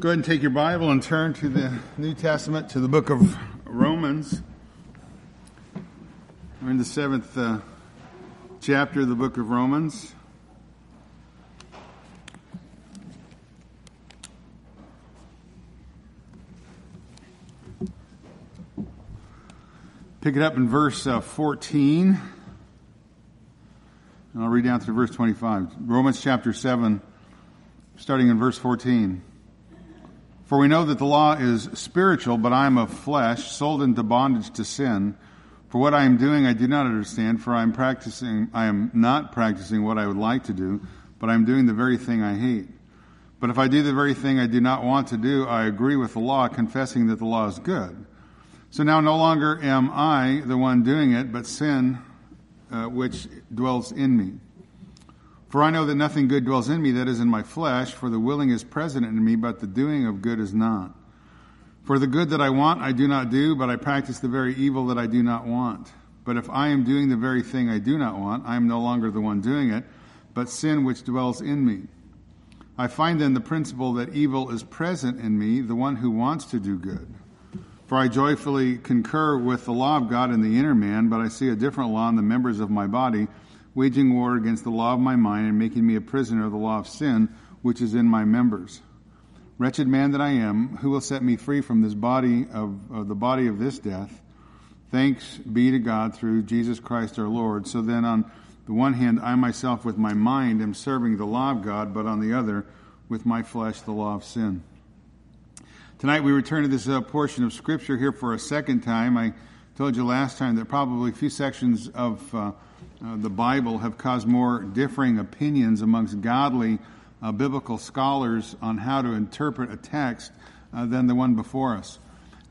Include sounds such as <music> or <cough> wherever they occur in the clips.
Go ahead and take your Bible and turn to the New Testament, to the book of Romans. We're in the seventh uh, chapter of the book of Romans. Pick it up in verse uh, 14. And I'll read down through verse 25. Romans chapter 7, starting in verse 14. For we know that the law is spiritual, but I am of flesh, sold into bondage to sin. For what I am doing I do not understand, for I am practicing I am not practicing what I would like to do, but I am doing the very thing I hate. But if I do the very thing I do not want to do, I agree with the law, confessing that the law is good. So now no longer am I the one doing it, but sin uh, which dwells in me. For I know that nothing good dwells in me that is in my flesh, for the willing is present in me, but the doing of good is not. For the good that I want I do not do, but I practice the very evil that I do not want. But if I am doing the very thing I do not want, I am no longer the one doing it, but sin which dwells in me. I find then the principle that evil is present in me, the one who wants to do good. For I joyfully concur with the law of God in the inner man, but I see a different law in the members of my body waging war against the law of my mind and making me a prisoner of the law of sin which is in my members. Wretched man that I am, who will set me free from this body of, the body of this death? Thanks be to God through Jesus Christ our Lord. So then on the one hand, I myself with my mind am serving the law of God, but on the other, with my flesh, the law of sin. Tonight we return to this uh, portion of Scripture here for a second time. I told you last time that probably a few sections of uh, uh, the Bible have caused more differing opinions amongst godly uh, biblical scholars on how to interpret a text uh, than the one before us.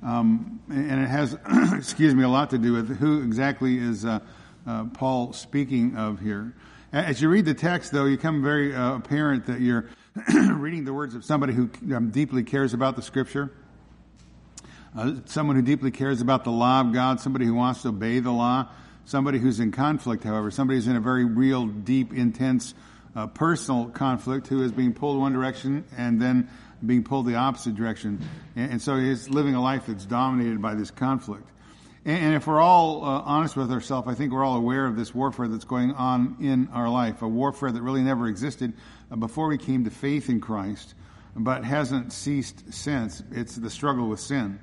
Um, and it has, <clears throat> excuse me, a lot to do with who exactly is uh, uh, Paul speaking of here. As you read the text, though, you come very apparent that you're <clears throat> reading the words of somebody who um, deeply cares about the Scripture. Uh, someone who deeply cares about the law of God, somebody who wants to obey the law, Somebody who's in conflict, however, somebody who's in a very real, deep, intense uh, personal conflict who is being pulled one direction and then being pulled the opposite direction. And, and so he's living a life that's dominated by this conflict. And, and if we're all uh, honest with ourselves, I think we're all aware of this warfare that's going on in our life, a warfare that really never existed uh, before we came to faith in Christ, but hasn't ceased since. It's the struggle with sin.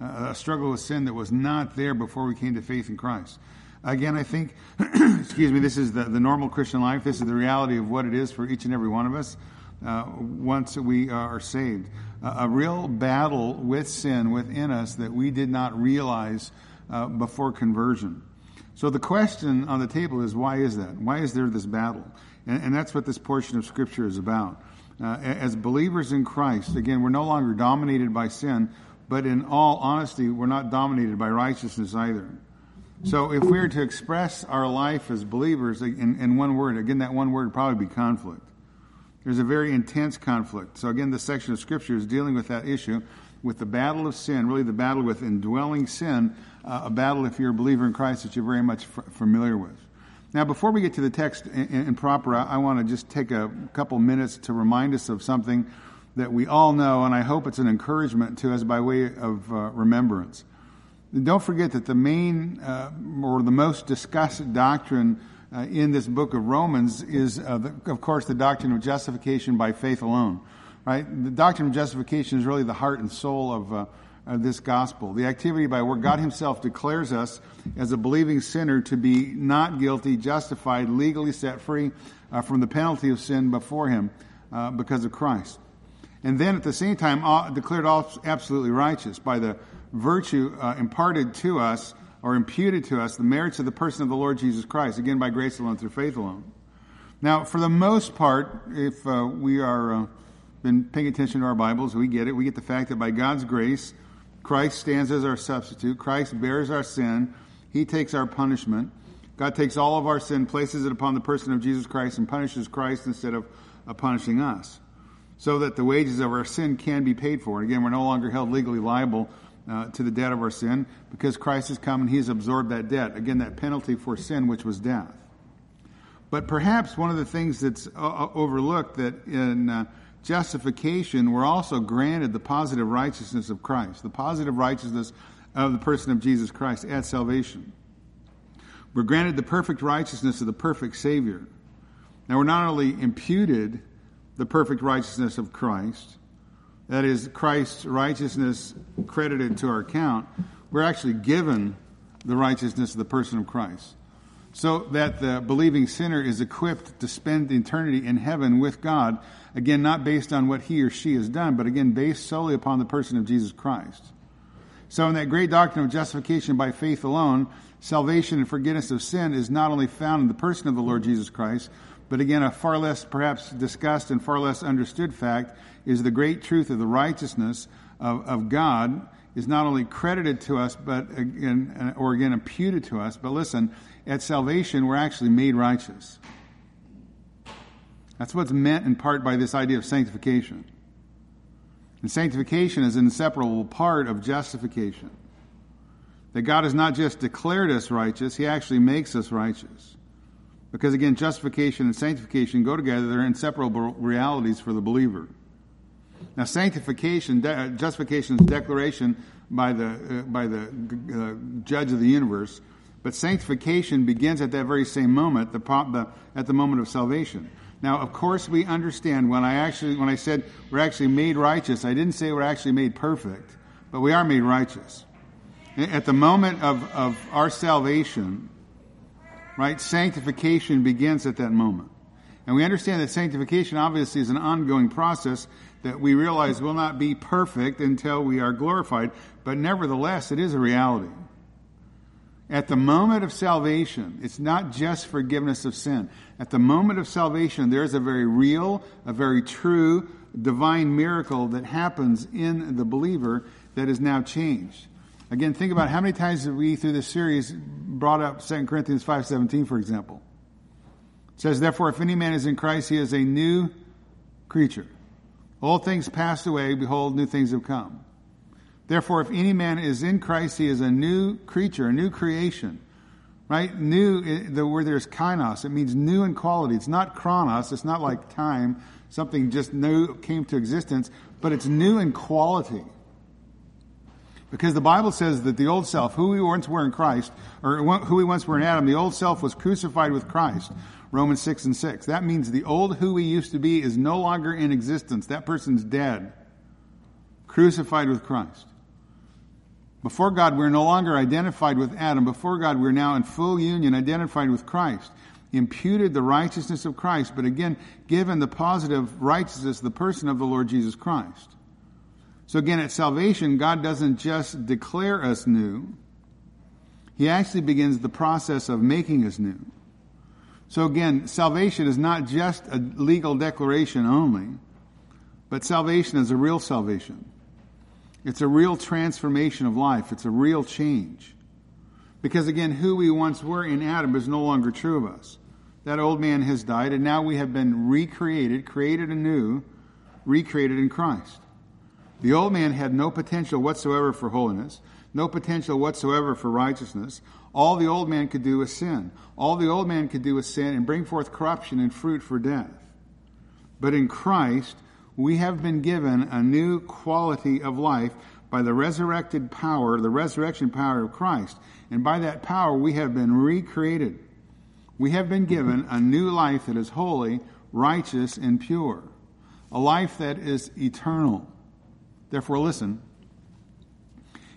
Uh, a struggle with sin that was not there before we came to faith in Christ. Again, I think, <clears throat> excuse me, this is the, the normal Christian life. This is the reality of what it is for each and every one of us uh, once we are saved. Uh, a real battle with sin within us that we did not realize uh, before conversion. So the question on the table is why is that? Why is there this battle? And, and that's what this portion of Scripture is about. Uh, as believers in Christ, again, we're no longer dominated by sin, but in all honesty, we're not dominated by righteousness either. So if we were to express our life as believers in, in one word, again, that one word would probably be conflict. There's a very intense conflict. So again, this section of scripture is dealing with that issue, with the battle of sin, really the battle with indwelling sin, uh, a battle if you're a believer in Christ that you're very much f- familiar with. Now, before we get to the text in, in proper, I, I want to just take a couple minutes to remind us of something that we all know, and I hope it's an encouragement to us by way of uh, remembrance. Don't forget that the main uh, or the most discussed doctrine uh, in this book of Romans is, uh, the, of course, the doctrine of justification by faith alone. Right? The doctrine of justification is really the heart and soul of, uh, of this gospel. The activity by where God Himself declares us as a believing sinner to be not guilty, justified, legally set free uh, from the penalty of sin before Him because of Christ. And then at the same time, declared absolutely righteous by the virtue uh, imparted to us or imputed to us the merits of the person of the Lord Jesus Christ, again by grace alone through faith alone. Now, for the most part, if uh, we are uh, been paying attention to our Bibles, we get it. We get the fact that by God's grace, Christ stands as our substitute. Christ bears our sin. He takes our punishment. God takes all of our sin, places it upon the person of Jesus Christ, and punishes Christ instead of uh, punishing us. So that the wages of our sin can be paid for. And again, we're no longer held legally liable uh, to the debt of our sin because Christ has come and he has absorbed that debt. Again, that penalty for sin, which was death. But perhaps one of the things that's uh, uh overlooked that in uh, justification, we're also granted the positive righteousness of Christ, the positive righteousness of the person of Jesus Christ at salvation. We're granted the perfect righteousness of the perfect Savior. Now, we're not only imputed the perfect righteousness of Christ, that is, Christ's righteousness credited to our account, we're actually given the righteousness of the person of Christ. So that the believing sinner is equipped to spend eternity in heaven with God, again, not based on what he or she has done, but again, based solely upon the person of Jesus Christ. So, in that great doctrine of justification by faith alone, salvation and forgiveness of sin is not only found in the person of the Lord Jesus Christ, but again, a far less perhaps discussed and far less understood fact is the great truth of the righteousness of, of God is not only credited to us, but again, or again imputed to us, but listen, at salvation, we're actually made righteous. That's what's meant in part by this idea of sanctification. And sanctification is an inseparable part of justification. That God has not just declared us righteous, He actually makes us righteous. Because again, justification and sanctification go together, they're inseparable realities for the believer. Now, sanctification, de- justification is declaration by the, uh, by the uh, judge of the universe, but sanctification begins at that very same moment, the, the, at the moment of salvation. Now, of course, we understand when I actually, when I said we're actually made righteous, I didn't say we're actually made perfect, but we are made righteous. At the moment of, of our salvation, right, sanctification begins at that moment. And we understand that sanctification obviously is an ongoing process that we realize will not be perfect until we are glorified, but nevertheless, it is a reality. At the moment of salvation, it's not just forgiveness of sin. At the moment of salvation, there's a very real, a very true divine miracle that happens in the believer that is now changed. Again, think about how many times have we through this series brought up 2 Corinthians 5:17 for example. It says therefore if any man is in Christ he is a new creature. Old things passed away behold new things have come. Therefore if any man is in Christ he is a new creature, a new creation. Right? New the word there's kainos, it means new in quality. It's not chronos, it's not like time, something just new came to existence, but it's new in quality. Because the Bible says that the old self, who we once were in Christ, or who we once were in Adam, the old self was crucified with Christ. Romans 6 and 6. That means the old who we used to be is no longer in existence. That person's dead. Crucified with Christ. Before God, we're no longer identified with Adam. Before God, we're now in full union, identified with Christ. Imputed the righteousness of Christ, but again, given the positive righteousness, the person of the Lord Jesus Christ. So again, at salvation, God doesn't just declare us new. He actually begins the process of making us new. So again, salvation is not just a legal declaration only, but salvation is a real salvation. It's a real transformation of life. It's a real change. Because again, who we once were in Adam is no longer true of us. That old man has died, and now we have been recreated, created anew, recreated in Christ. The old man had no potential whatsoever for holiness, no potential whatsoever for righteousness. All the old man could do was sin. All the old man could do was sin and bring forth corruption and fruit for death. But in Christ, we have been given a new quality of life by the resurrected power, the resurrection power of Christ. And by that power, we have been recreated. We have been given a new life that is holy, righteous, and pure. A life that is eternal. Therefore, listen.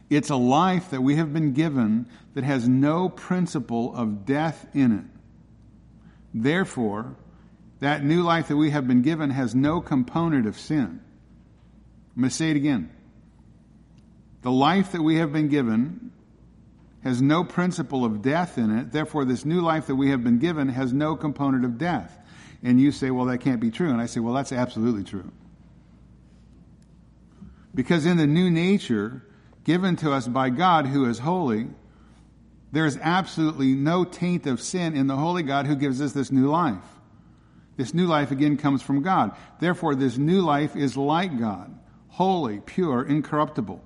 It's a life that we have been given that has no principle of death in it. Therefore, that new life that we have been given has no component of sin. I'm going to say it again. The life that we have been given has no principle of death in it. Therefore, this new life that we have been given has no component of death. And you say, well, that can't be true. And I say, well, that's absolutely true. Because in the new nature given to us by God, who is holy, there is absolutely no taint of sin in the holy God who gives us this new life. This new life again comes from God. Therefore, this new life is like God, holy, pure, incorruptible.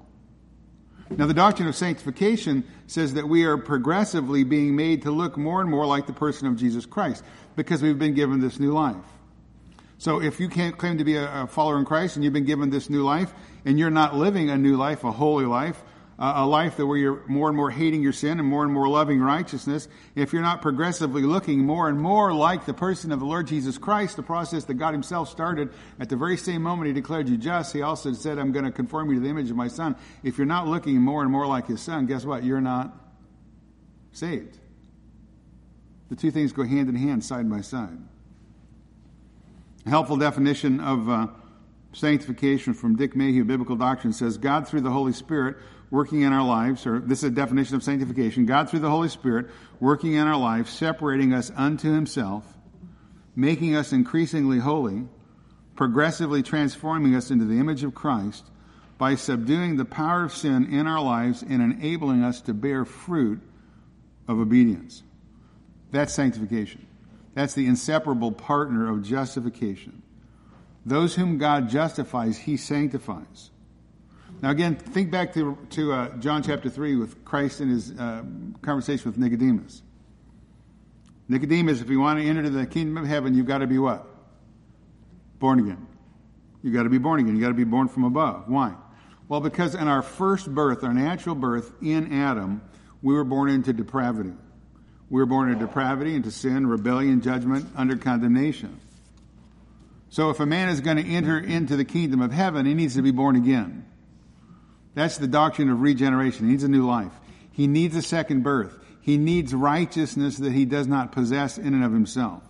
Now, the doctrine of sanctification says that we are progressively being made to look more and more like the person of Jesus Christ because we've been given this new life. So if you can't claim to be a, a follower in Christ and you've been given this new life and you're not living a new life, a holy life, a life that where you're more and more hating your sin and more and more loving righteousness, if you're not progressively looking more and more like the person of the Lord Jesus Christ, the process that God himself started at the very same moment he declared you just, he also said, I'm going to conform you to the image of my son. If you're not looking more and more like his son, guess what? You're not saved. The two things go hand in hand, side by side. A helpful definition of uh, sanctification from Dick Mayhue, Biblical Doctrine, says God through the Holy Spirit working in our lives, or this is a definition of sanctification God through the Holy Spirit working in our lives, separating us unto Himself, making us increasingly holy, progressively transforming us into the image of Christ by subduing the power of sin in our lives and enabling us to bear fruit of obedience. That's sanctification. That's the inseparable partner of justification. Those whom God justifies, He sanctifies. Now, again, think back to, to uh, John chapter 3 with Christ in his uh, conversation with Nicodemus. Nicodemus, if you want to enter the kingdom of heaven, you've got to be what? Born again. You've got to be born again. You've got to be born from above. Why? Well, because in our first birth, our natural birth in Adam, we were born into depravity. We were born into depravity, into sin, rebellion, judgment, under condemnation. So if a man is going to enter into the kingdom of heaven, he needs to be born again. That's the doctrine of regeneration. He needs a new life. He needs a second birth. He needs righteousness that he does not possess in and of himself.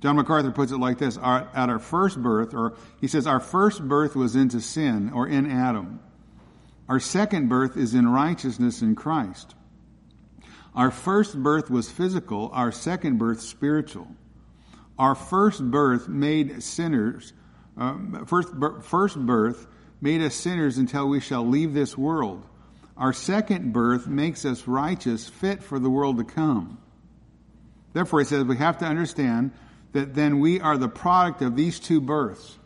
John MacArthur puts it like this our, At our first birth, or he says, our first birth was into sin, or in Adam. Our second birth is in righteousness in Christ. Our first birth was physical, our second birth spiritual. Our first birth made sinners, uh, first, first birth made us sinners until we shall leave this world. Our second birth makes us righteous, fit for the world to come. Therefore, he says we have to understand that then we are the product of these two births.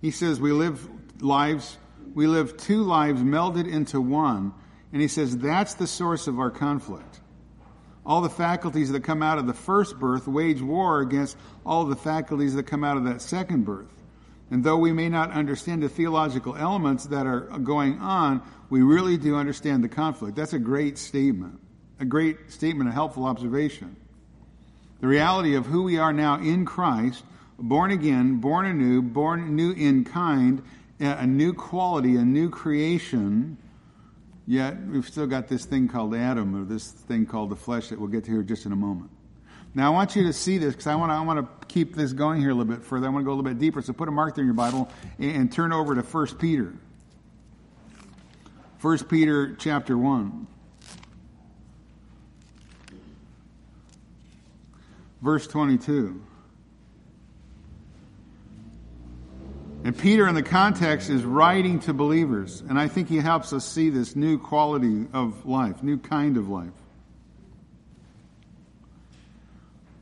He says we live lives, we live two lives melded into one. And he says that's the source of our conflict. All the faculties that come out of the first birth wage war against all the faculties that come out of that second birth. And though we may not understand the theological elements that are going on, we really do understand the conflict. That's a great statement, a great statement, a helpful observation. The reality of who we are now in Christ, born again, born anew, born new in kind, a new quality, a new creation, yet we've still got this thing called Adam, or this thing called the flesh that we'll get to here just in a moment. Now, I want you to see this because I want to, I want to keep this going here a little bit further. I want to go a little bit deeper. So put a mark there in your Bible and, and turn over to 1 Peter. 1 Peter chapter 1. Verse 22. And Peter, in the context, is writing to believers. And I think he helps us see this new quality of life, new kind of life.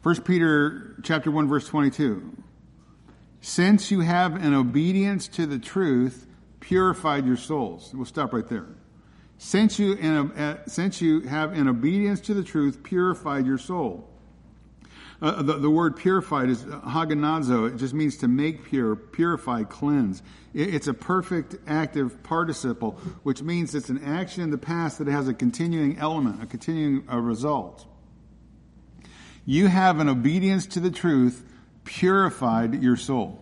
1 Peter chapter 1 verse 22. Since you have an obedience to the truth purified your souls. We'll stop right there. Since you, in a, uh, since you have in obedience to the truth purified your soul. Uh, the, the, word purified is haganazo. It just means to make pure, purify, cleanse. It, it's a perfect active participle, which means it's an action in the past that has a continuing element, a continuing uh, result. You have an obedience to the truth purified your soul.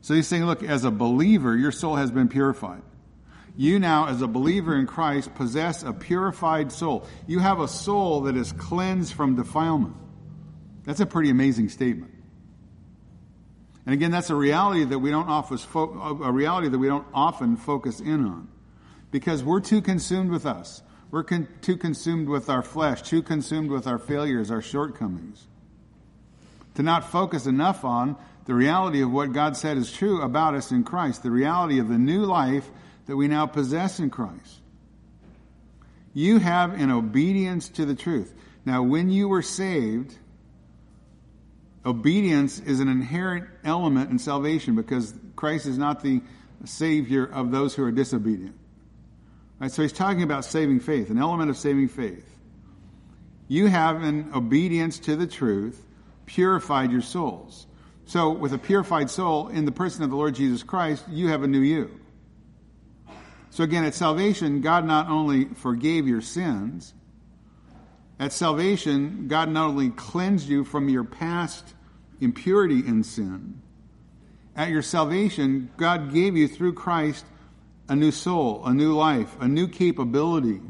So he's saying, look, as a believer, your soul has been purified. You now, as a believer in Christ, possess a purified soul. You have a soul that is cleansed from defilement. That's a pretty amazing statement. And again, that's a reality that we don't often a reality that we don't often focus in on, because we're too consumed with us. We're con- too consumed with our flesh, too consumed with our failures, our shortcomings, to not focus enough on the reality of what God said is true about us in Christ, the reality of the new life that we now possess in Christ. You have an obedience to the truth. Now, when you were saved, obedience is an inherent element in salvation because Christ is not the Savior of those who are disobedient. Right, so he's talking about saving faith, an element of saving faith. You have, in obedience to the truth, purified your souls. So, with a purified soul in the person of the Lord Jesus Christ, you have a new you. So, again, at salvation, God not only forgave your sins, at salvation, God not only cleansed you from your past impurity and sin, at your salvation, God gave you through Christ a new soul, a new life, a new capability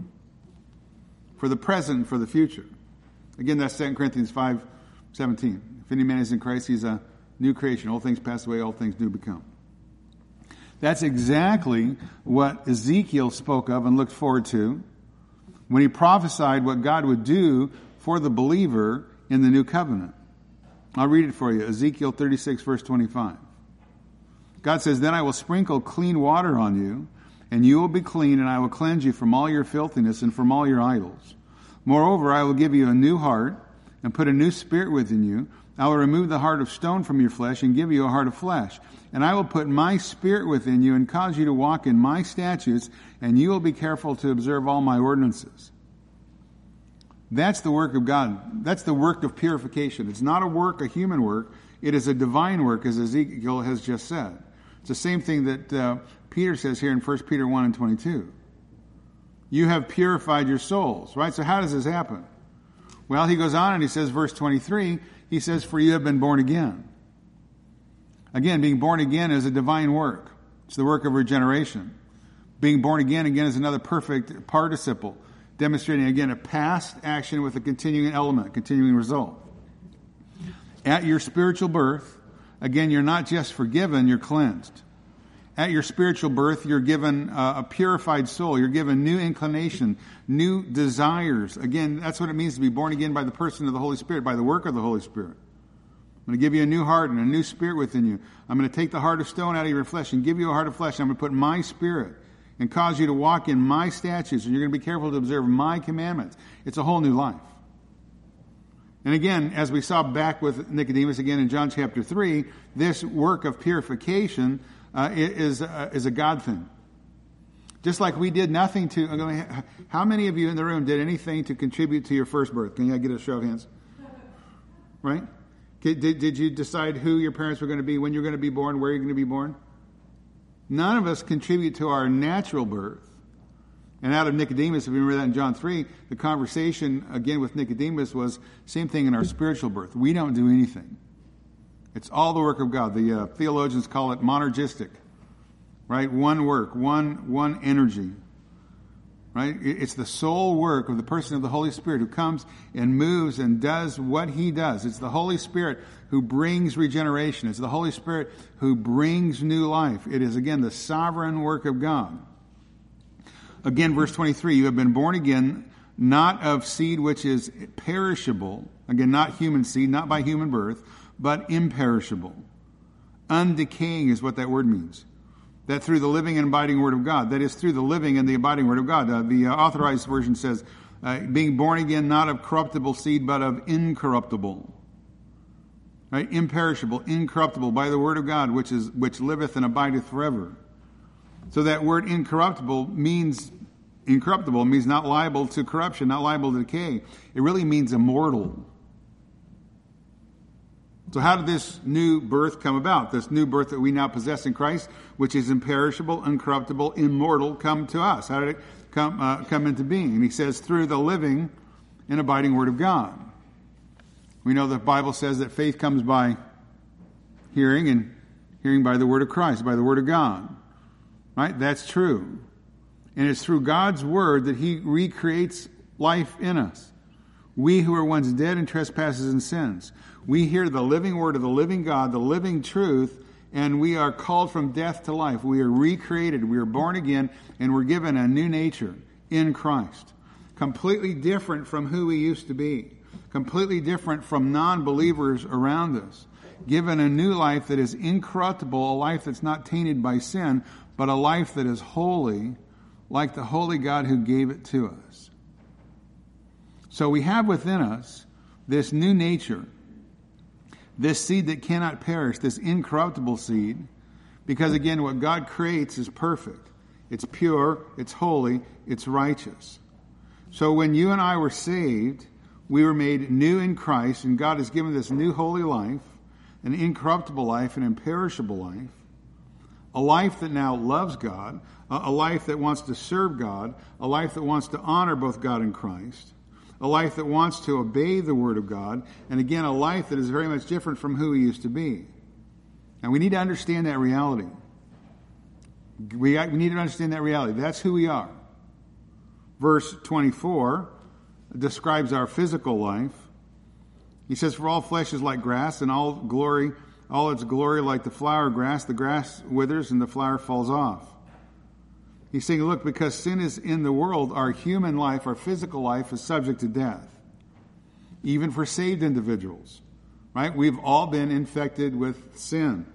for the present, for the future. Again, that's 2 Corinthians 5 17. If any man is in Christ, he's a new creation. All things pass away, all things new become. That's exactly what Ezekiel spoke of and looked forward to when he prophesied what God would do for the believer in the new covenant. I'll read it for you Ezekiel 36, verse 25. God says, Then I will sprinkle clean water on you, and you will be clean, and I will cleanse you from all your filthiness and from all your idols. Moreover, I will give you a new heart and put a new spirit within you. I will remove the heart of stone from your flesh and give you a heart of flesh. And I will put my spirit within you and cause you to walk in my statutes, and you will be careful to observe all my ordinances. That's the work of God. That's the work of purification. It's not a work, a human work. It is a divine work, as Ezekiel has just said. It's the same thing that uh, Peter says here in 1 Peter 1 and 22. You have purified your souls, right? So how does this happen? Well, he goes on and he says, verse 23, he says, For you have been born again. Again, being born again is a divine work. It's the work of regeneration. Being born again, again, is another perfect participle, demonstrating, again, a past action with a continuing element, continuing result. At your spiritual birth, again, you're not just forgiven, you're cleansed. At your spiritual birth, you're given uh, a purified soul. You're given new inclination, new desires. Again, that's what it means to be born again by the person of the Holy Spirit, by the work of the Holy Spirit. I'm going to give you a new heart and a new spirit within you. I'm going to take the heart of stone out of your flesh and give you a heart of flesh. I'm going to put my spirit and cause you to walk in my statutes, and you're going to be careful to observe my commandments. It's a whole new life. And again, as we saw back with Nicodemus again in John chapter 3, this work of purification uh, is, uh, is a God thing. Just like we did nothing to. How many of you in the room did anything to contribute to your first birth? Can I get a show of hands? Right? Did, did you decide who your parents were going to be, when you're going to be born, where you're going to be born? None of us contribute to our natural birth. And out of Nicodemus, if you remember that in John 3, the conversation again with Nicodemus was same thing in our spiritual birth. We don't do anything. It's all the work of God. The uh, theologians call it monergistic, right? One work, one, one energy, right? It's the sole work of the person of the Holy Spirit who comes and moves and does what he does. It's the Holy Spirit who brings regeneration. It's the Holy Spirit who brings new life. It is, again, the sovereign work of God. Again, verse 23, you have been born again, not of seed which is perishable, again, not human seed, not by human birth, but imperishable. Undecaying is what that word means. That through the living and abiding Word of God, that is through the living and the abiding Word of God. Uh, the uh, authorized version says, uh, being born again not of corruptible seed, but of incorruptible. Right? Imperishable, incorruptible by the Word of God, which is which liveth and abideth forever. So that word incorruptible means incorruptible means not liable to corruption, not liable to decay. It really means immortal. So, how did this new birth come about? This new birth that we now possess in Christ, which is imperishable, incorruptible, immortal, come to us? How did it come, uh, come into being? And he says, through the living and abiding Word of God. We know the Bible says that faith comes by hearing, and hearing by the Word of Christ, by the Word of God. Right? That's true. And it's through God's Word that He recreates life in us. We who were once dead in trespasses and sins. We hear the living word of the living God, the living truth, and we are called from death to life. We are recreated. We are born again, and we're given a new nature in Christ. Completely different from who we used to be. Completely different from non believers around us. Given a new life that is incorruptible, a life that's not tainted by sin, but a life that is holy, like the holy God who gave it to us. So we have within us this new nature this seed that cannot perish, this incorruptible seed, because again, what God creates is perfect. It's pure, it's holy, it's righteous. So when you and I were saved, we were made new in Christ, and God has given this new holy life an incorruptible life, an imperishable life, a life that now loves God, a life that wants to serve God, a life that wants to honor both God and Christ, a life that wants to obey the Word of God, and again, a life that is very much different from who he used to be. And we need to understand that reality. We, we need to understand that reality. That's who we are. Verse 24 describes our physical life. He says, For all flesh is like grass, and all glory, all its glory like the flower grass. The grass withers and the flower falls off. He's saying, Look, because sin is in the world, our human life, our physical life, is subject to death, even for saved individuals. Right? We've all been infected with sin.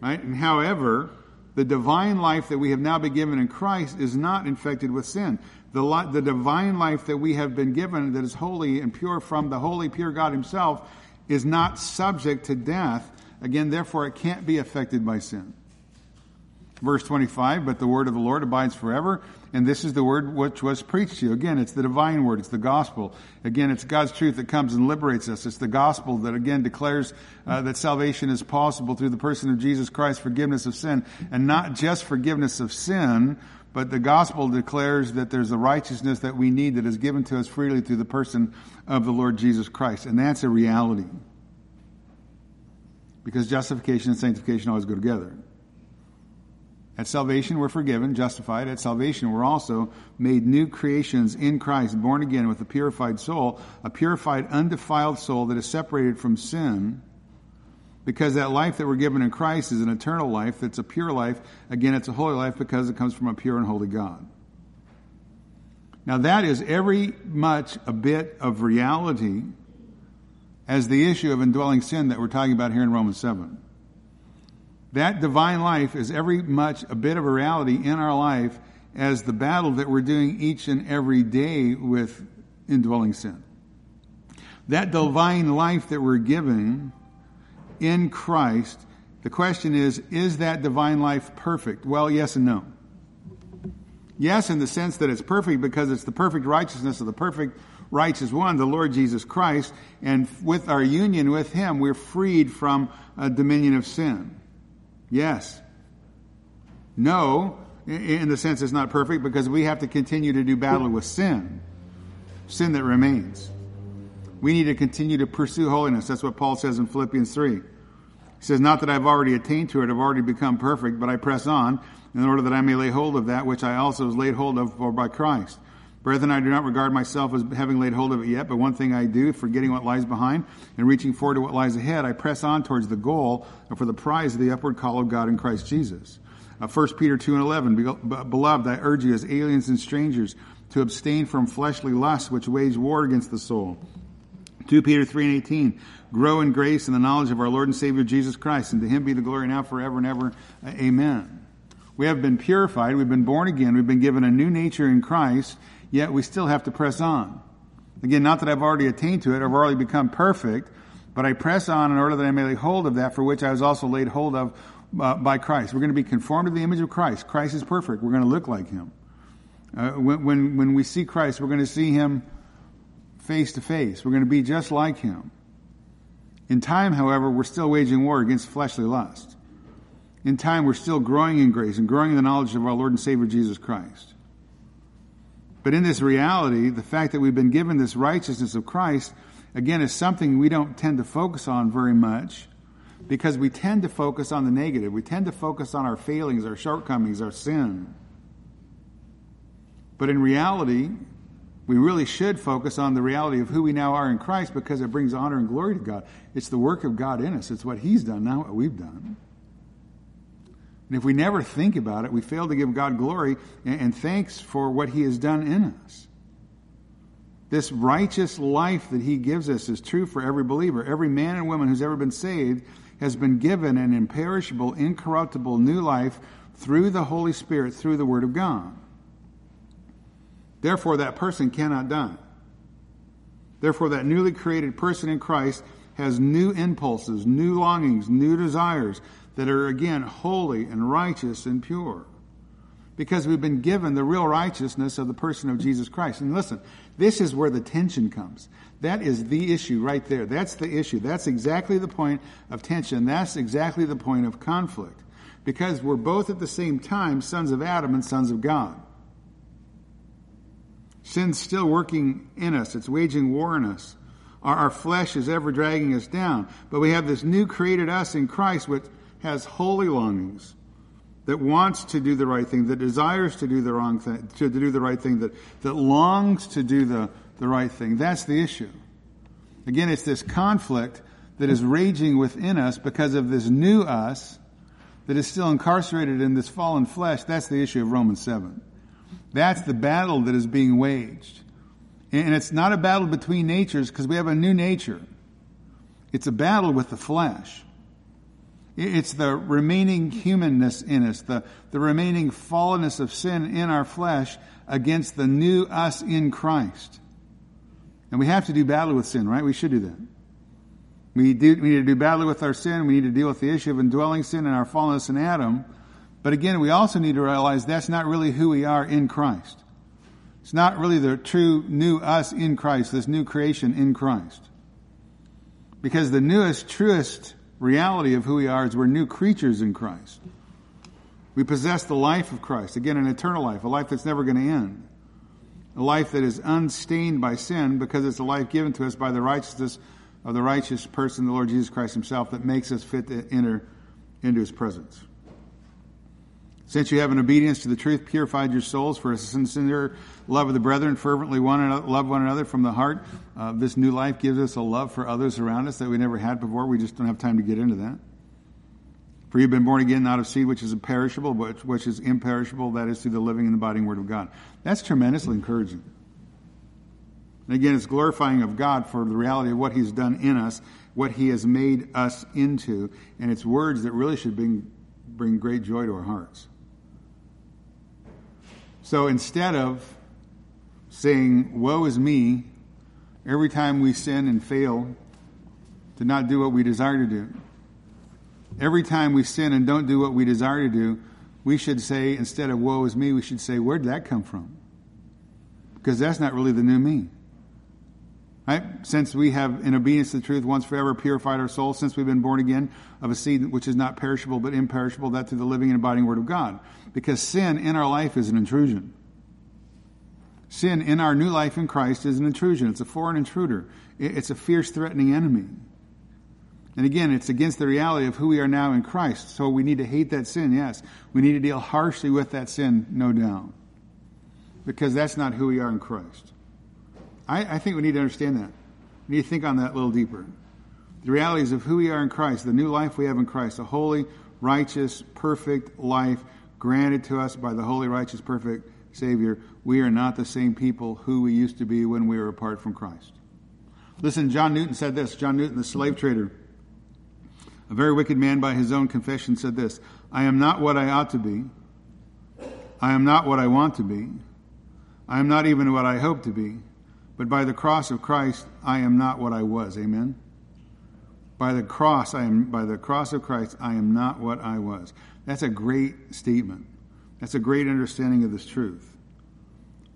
Right? And however, the divine life that we have now been given in Christ is not infected with sin. The, the divine life that we have been given that is holy and pure from the holy, pure God Himself is not subject to death. Again, therefore, it can't be affected by sin. Verse 25, but the word of the Lord abides forever. And this is the word which was preached to you. Again, it's the divine word. It's the gospel. Again, it's God's truth that comes and liberates us. It's the gospel that again declares uh, that salvation is possible through the person of Jesus Christ, forgiveness of sin. And not just forgiveness of sin, but the gospel declares that there's a righteousness that we need that is given to us freely through the person of the Lord Jesus Christ. And that's a reality. Because justification and sanctification always go together. At salvation, we're forgiven, justified. At salvation, we're also made new creations in Christ, born again with a purified soul, a purified, undefiled soul that is separated from sin. Because that life that we're given in Christ is an eternal life, that's a pure life. Again, it's a holy life because it comes from a pure and holy God. Now, that is every much a bit of reality as the issue of indwelling sin that we're talking about here in Romans 7. That divine life is every much a bit of a reality in our life as the battle that we're doing each and every day with indwelling sin. That divine life that we're given in Christ, the question is, is that divine life perfect? Well, yes and no. Yes, in the sense that it's perfect because it's the perfect righteousness of the perfect righteous one, the Lord Jesus Christ, and with our union with Him, we're freed from a dominion of sin. Yes. No, in the sense it's not perfect because we have to continue to do battle with sin. Sin that remains. We need to continue to pursue holiness. That's what Paul says in Philippians 3. He says, Not that I've already attained to it, I've already become perfect, but I press on in order that I may lay hold of that which I also was laid hold of for by Christ. Brethren, I do not regard myself as having laid hold of it yet, but one thing I do, forgetting what lies behind and reaching forward to what lies ahead, I press on towards the goal for the prize of the upward call of God in Christ Jesus. Uh, 1 Peter 2 and 11, Beloved, I urge you as aliens and strangers to abstain from fleshly lusts which wage war against the soul. 2 Peter 3 and 18, Grow in grace and the knowledge of our Lord and Savior Jesus Christ, and to him be the glory now forever and ever. Amen. We have been purified, we've been born again, we've been given a new nature in Christ, yet we still have to press on. Again, not that I've already attained to it, I've already become perfect, but I press on in order that I may lay hold of that for which I was also laid hold of uh, by Christ. We're going to be conformed to the image of Christ. Christ is perfect. We're going to look like Him. Uh, when, when, when we see Christ, we're going to see Him face to face. We're going to be just like Him. In time, however, we're still waging war against fleshly lust. In time, we're still growing in grace and growing in the knowledge of our Lord and Savior Jesus Christ. But in this reality, the fact that we've been given this righteousness of Christ, again, is something we don't tend to focus on very much because we tend to focus on the negative. We tend to focus on our failings, our shortcomings, our sin. But in reality, we really should focus on the reality of who we now are in Christ because it brings honor and glory to God. It's the work of God in us. It's what He's done, not what we've done. And if we never think about it, we fail to give God glory and, thanks for what He has done in us. This righteous life that He gives us is true for every believer. Every man and woman who's ever been saved has been given an imperishable, incorruptible new life through the Holy Spirit, through the Word of God. Therefore, that person cannot die. Therefore, that newly created person in Christ has new impulses, new longings, new desires that are again holy and righteous and pure. because we've been given the real righteousness of the person of Jesus Christ. And listen, this is where the tension comes. That is the issue right there. That's the issue. That's exactly the point of tension. That's exactly the point of conflict. Because we're both at the same time sons of Adam and sons of God. Sin's still working in us. It's waging war in us. Our, our flesh is ever dragging us down. But we have this new created us in Christ which has holy longings that wants to do the right thing, that desires to do the wrong thing, to do the right thing, that, that longs to do the, the right thing. That's the issue. Again, it's this conflict that is raging within us because of this new us that is still incarcerated in this fallen flesh. That's the issue of Romans 7. That's the battle that is being waged. And it's not a battle between natures because we have a new nature. It's a battle with the flesh. It's the remaining humanness in us, the, the remaining fallenness of sin in our flesh against the new us in Christ. And we have to do battle with sin, right? We should do that. We, do, we need to do battle with our sin. We need to deal with the issue of indwelling sin and our fallenness in Adam. But again, we also need to realize that's not really who we are in Christ. It's not really the true new us in Christ, this new creation in Christ. Because the newest, truest reality of who we are is we're new creatures in Christ. We possess the life of Christ. Again, an eternal life, a life that's never going to end. A life that is unstained by sin because it's a life given to us by the righteousness of the righteous person, the Lord Jesus Christ himself, that makes us fit to enter into his presence. Since you have an obedience to the truth purified your souls for a sincere love of the brethren, fervently one another, love one another from the heart. Uh, this new life gives us a love for others around us that we never had before. We just don't have time to get into that. For you've been born again, not of seed which is imperishable, but which is imperishable, that is through the living and abiding word of God. That's tremendously encouraging. And again, it's glorifying of God for the reality of what He's done in us, what He has made us into, and it's words that really should bring, bring great joy to our hearts. So instead of saying, Woe is me, every time we sin and fail to not do what we desire to do, every time we sin and don't do what we desire to do, we should say, instead of woe is me, we should say, Where did that come from? Because that's not really the new me. Right? Since we have, in obedience to the truth, once forever purified our souls, since we've been born again of a seed which is not perishable but imperishable, that through the living and abiding word of God. Because sin in our life is an intrusion. Sin in our new life in Christ is an intrusion. It's a foreign intruder. It's a fierce, threatening enemy. And again, it's against the reality of who we are now in Christ. So we need to hate that sin, yes. We need to deal harshly with that sin, no doubt. Because that's not who we are in Christ. I, I think we need to understand that. We need to think on that a little deeper. The realities of who we are in Christ, the new life we have in Christ, a holy, righteous, perfect life granted to us by the holy, righteous, perfect Savior. We are not the same people who we used to be when we were apart from Christ. Listen, John Newton said this. John Newton, the slave trader, a very wicked man by his own confession, said this I am not what I ought to be. I am not what I want to be. I am not even what I hope to be. But by the cross of Christ, I am not what I was. Amen. By the cross, I am by the cross of Christ, I am not what I was. That's a great statement. That's a great understanding of this truth.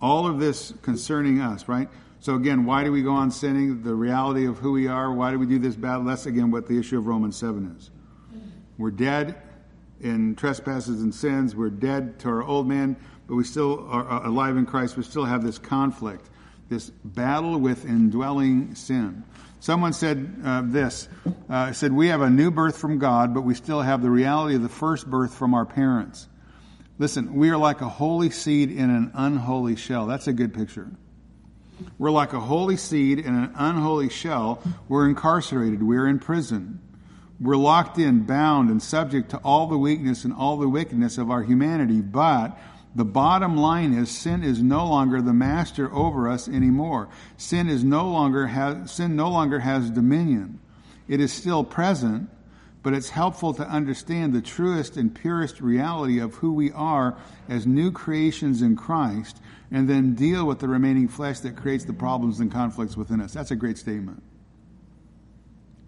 All of this concerning us, right? So again, why do we go on sinning? The reality of who we are. Why do we do this battle? That's again what the issue of Romans 7 is. We're dead in trespasses and sins. We're dead to our old man, but we still are uh, alive in Christ. We still have this conflict this battle with indwelling sin. Someone said uh, this, uh, said, we have a new birth from God, but we still have the reality of the first birth from our parents. Listen, we are like a holy seed in an unholy shell. That's a good picture. We're like a holy seed in an unholy shell. We're incarcerated. We're in prison. We're locked in, bound, and subject to all the weakness and all the wickedness of our humanity, but the bottom line is sin is no longer the master over us anymore. Sin is no longer has, sin no longer has dominion. It is still present, but it's helpful to understand the truest and purest reality of who we are as new creations in Christ and then deal with the remaining flesh that creates the problems and conflicts within us. That's a great statement.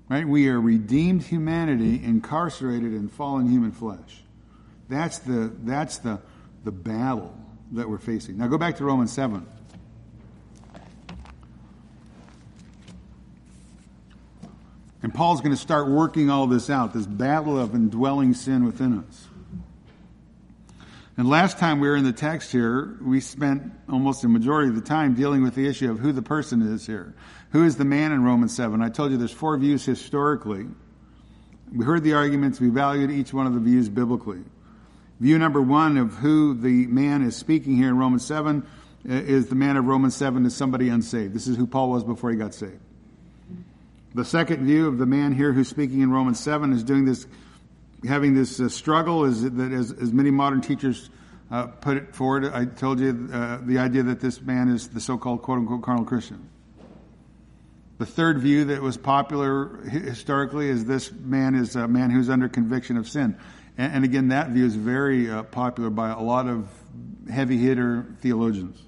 Right? We are redeemed humanity incarcerated in fallen human flesh. That's the, that's the, the battle that we're facing. Now go back to Romans 7. And Paul's going to start working all this out, this battle of indwelling sin within us. And last time we were in the text here, we spent almost a majority of the time dealing with the issue of who the person is here. Who is the man in Romans 7? I told you there's four views historically. We heard the arguments, we valued each one of the views biblically. View number one of who the man is speaking here in Romans 7 uh, is the man of Romans 7 is somebody unsaved. This is who Paul was before he got saved. The second view of the man here who's speaking in Romans 7 is doing this, having this uh, struggle, is that as, as many modern teachers uh, put it forward, I told you uh, the idea that this man is the so-called quote-unquote carnal Christian. The third view that was popular historically is this man is a man who's under conviction of sin. And, and again, that view is very uh, popular by a lot of heavy hitter theologians.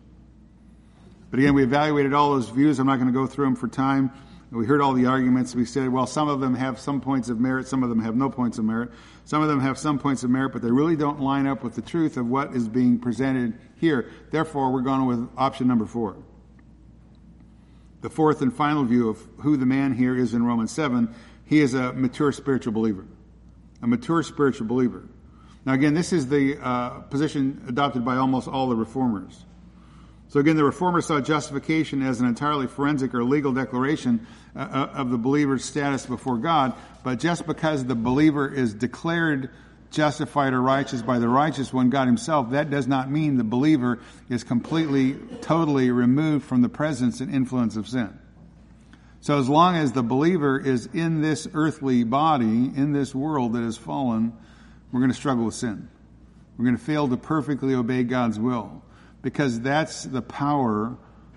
But again, we evaluated all those views. I'm not going to go through them for time. We heard all the arguments. We said, well, some of them have some points of merit, some of them have no points of merit. Some of them have some points of merit, but they really don't line up with the truth of what is being presented here. Therefore, we're going with option number four. The fourth and final view of who the man here is in Romans 7, he is a mature spiritual believer. A mature spiritual believer. Now, again, this is the uh, position adopted by almost all the reformers. So again, the reformers saw justification as an entirely forensic or legal declaration uh, uh, of the believer's status before God. But just because the believer is declared justified or righteous by the righteous one, God himself, that does not mean the believer is completely, totally removed from the presence and influence of sin. So as long as the believer is in this earthly body, in this world that has fallen, we're going to struggle with sin. We're going to fail to perfectly obey God's will because that's the power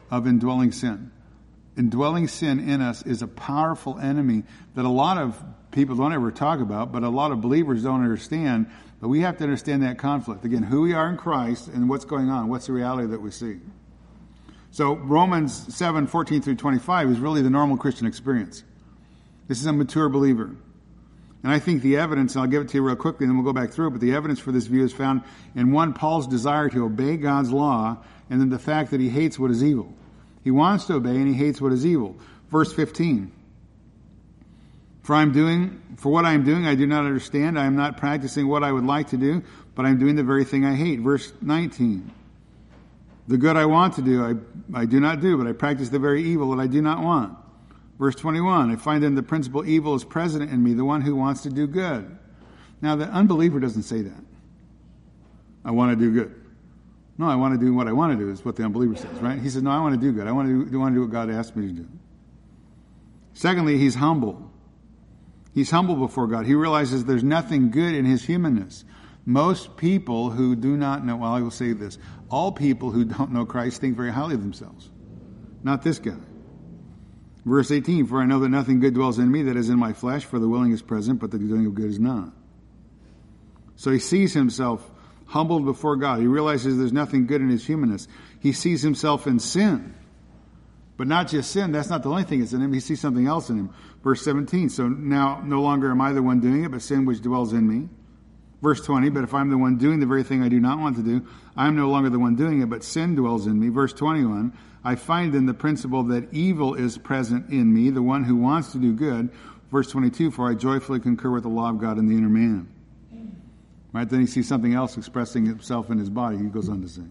of indwelling sin. Indwelling sin in us is a powerful enemy that a lot of people don't ever talk about, but a lot of believers don't understand. But we have to understand that conflict. Again, who we are in Christ and what's going on. What's the reality that we see? So Romans 7, 14 through 25 is really the normal Christian experience. This is a mature believer. And I think the evidence, and I'll give it to you real quickly and then we'll go back through it, but the evidence for this view is found in one, Paul's desire to obey God's law, and then the fact that he hates what is evil. He wants to obey and he hates what is evil. Verse 15. For I'm doing, for what I am doing, I do not understand. I am not practicing what I would like to do, but I'm doing the very thing I hate. Verse 19. The good I want to do, I, I do not do, but I practice the very evil that I do not want. Verse 21, I find then the principal evil is present in me, the one who wants to do good. Now, the unbeliever doesn't say that. I want to do good. No, I want to do what I want to do, is what the unbeliever says, right? He says, No, I want to do good. I want to do, I want to do what God asked me to do. Secondly, he's humble. He's humble before God. He realizes there's nothing good in his humanness. Most people who do not know, well, I will say this all people who don't know Christ think very highly of themselves. Not this guy. Verse 18, for I know that nothing good dwells in me that is in my flesh, for the willing is present, but the doing of good is not. So he sees himself humbled before God. He realizes there's nothing good in his humanness. He sees himself in sin. But not just sin, that's not the only thing that's in him. He sees something else in him. Verse 17, so now no longer am I the one doing it, but sin which dwells in me. Verse 20, but if I'm the one doing the very thing I do not want to do, I am no longer the one doing it, but sin dwells in me. Verse 21, I find in the principle that evil is present in me, the one who wants to do good. Verse 22, for I joyfully concur with the law of God in the inner man. Right? Then he sees something else expressing itself in his body. He goes on to say.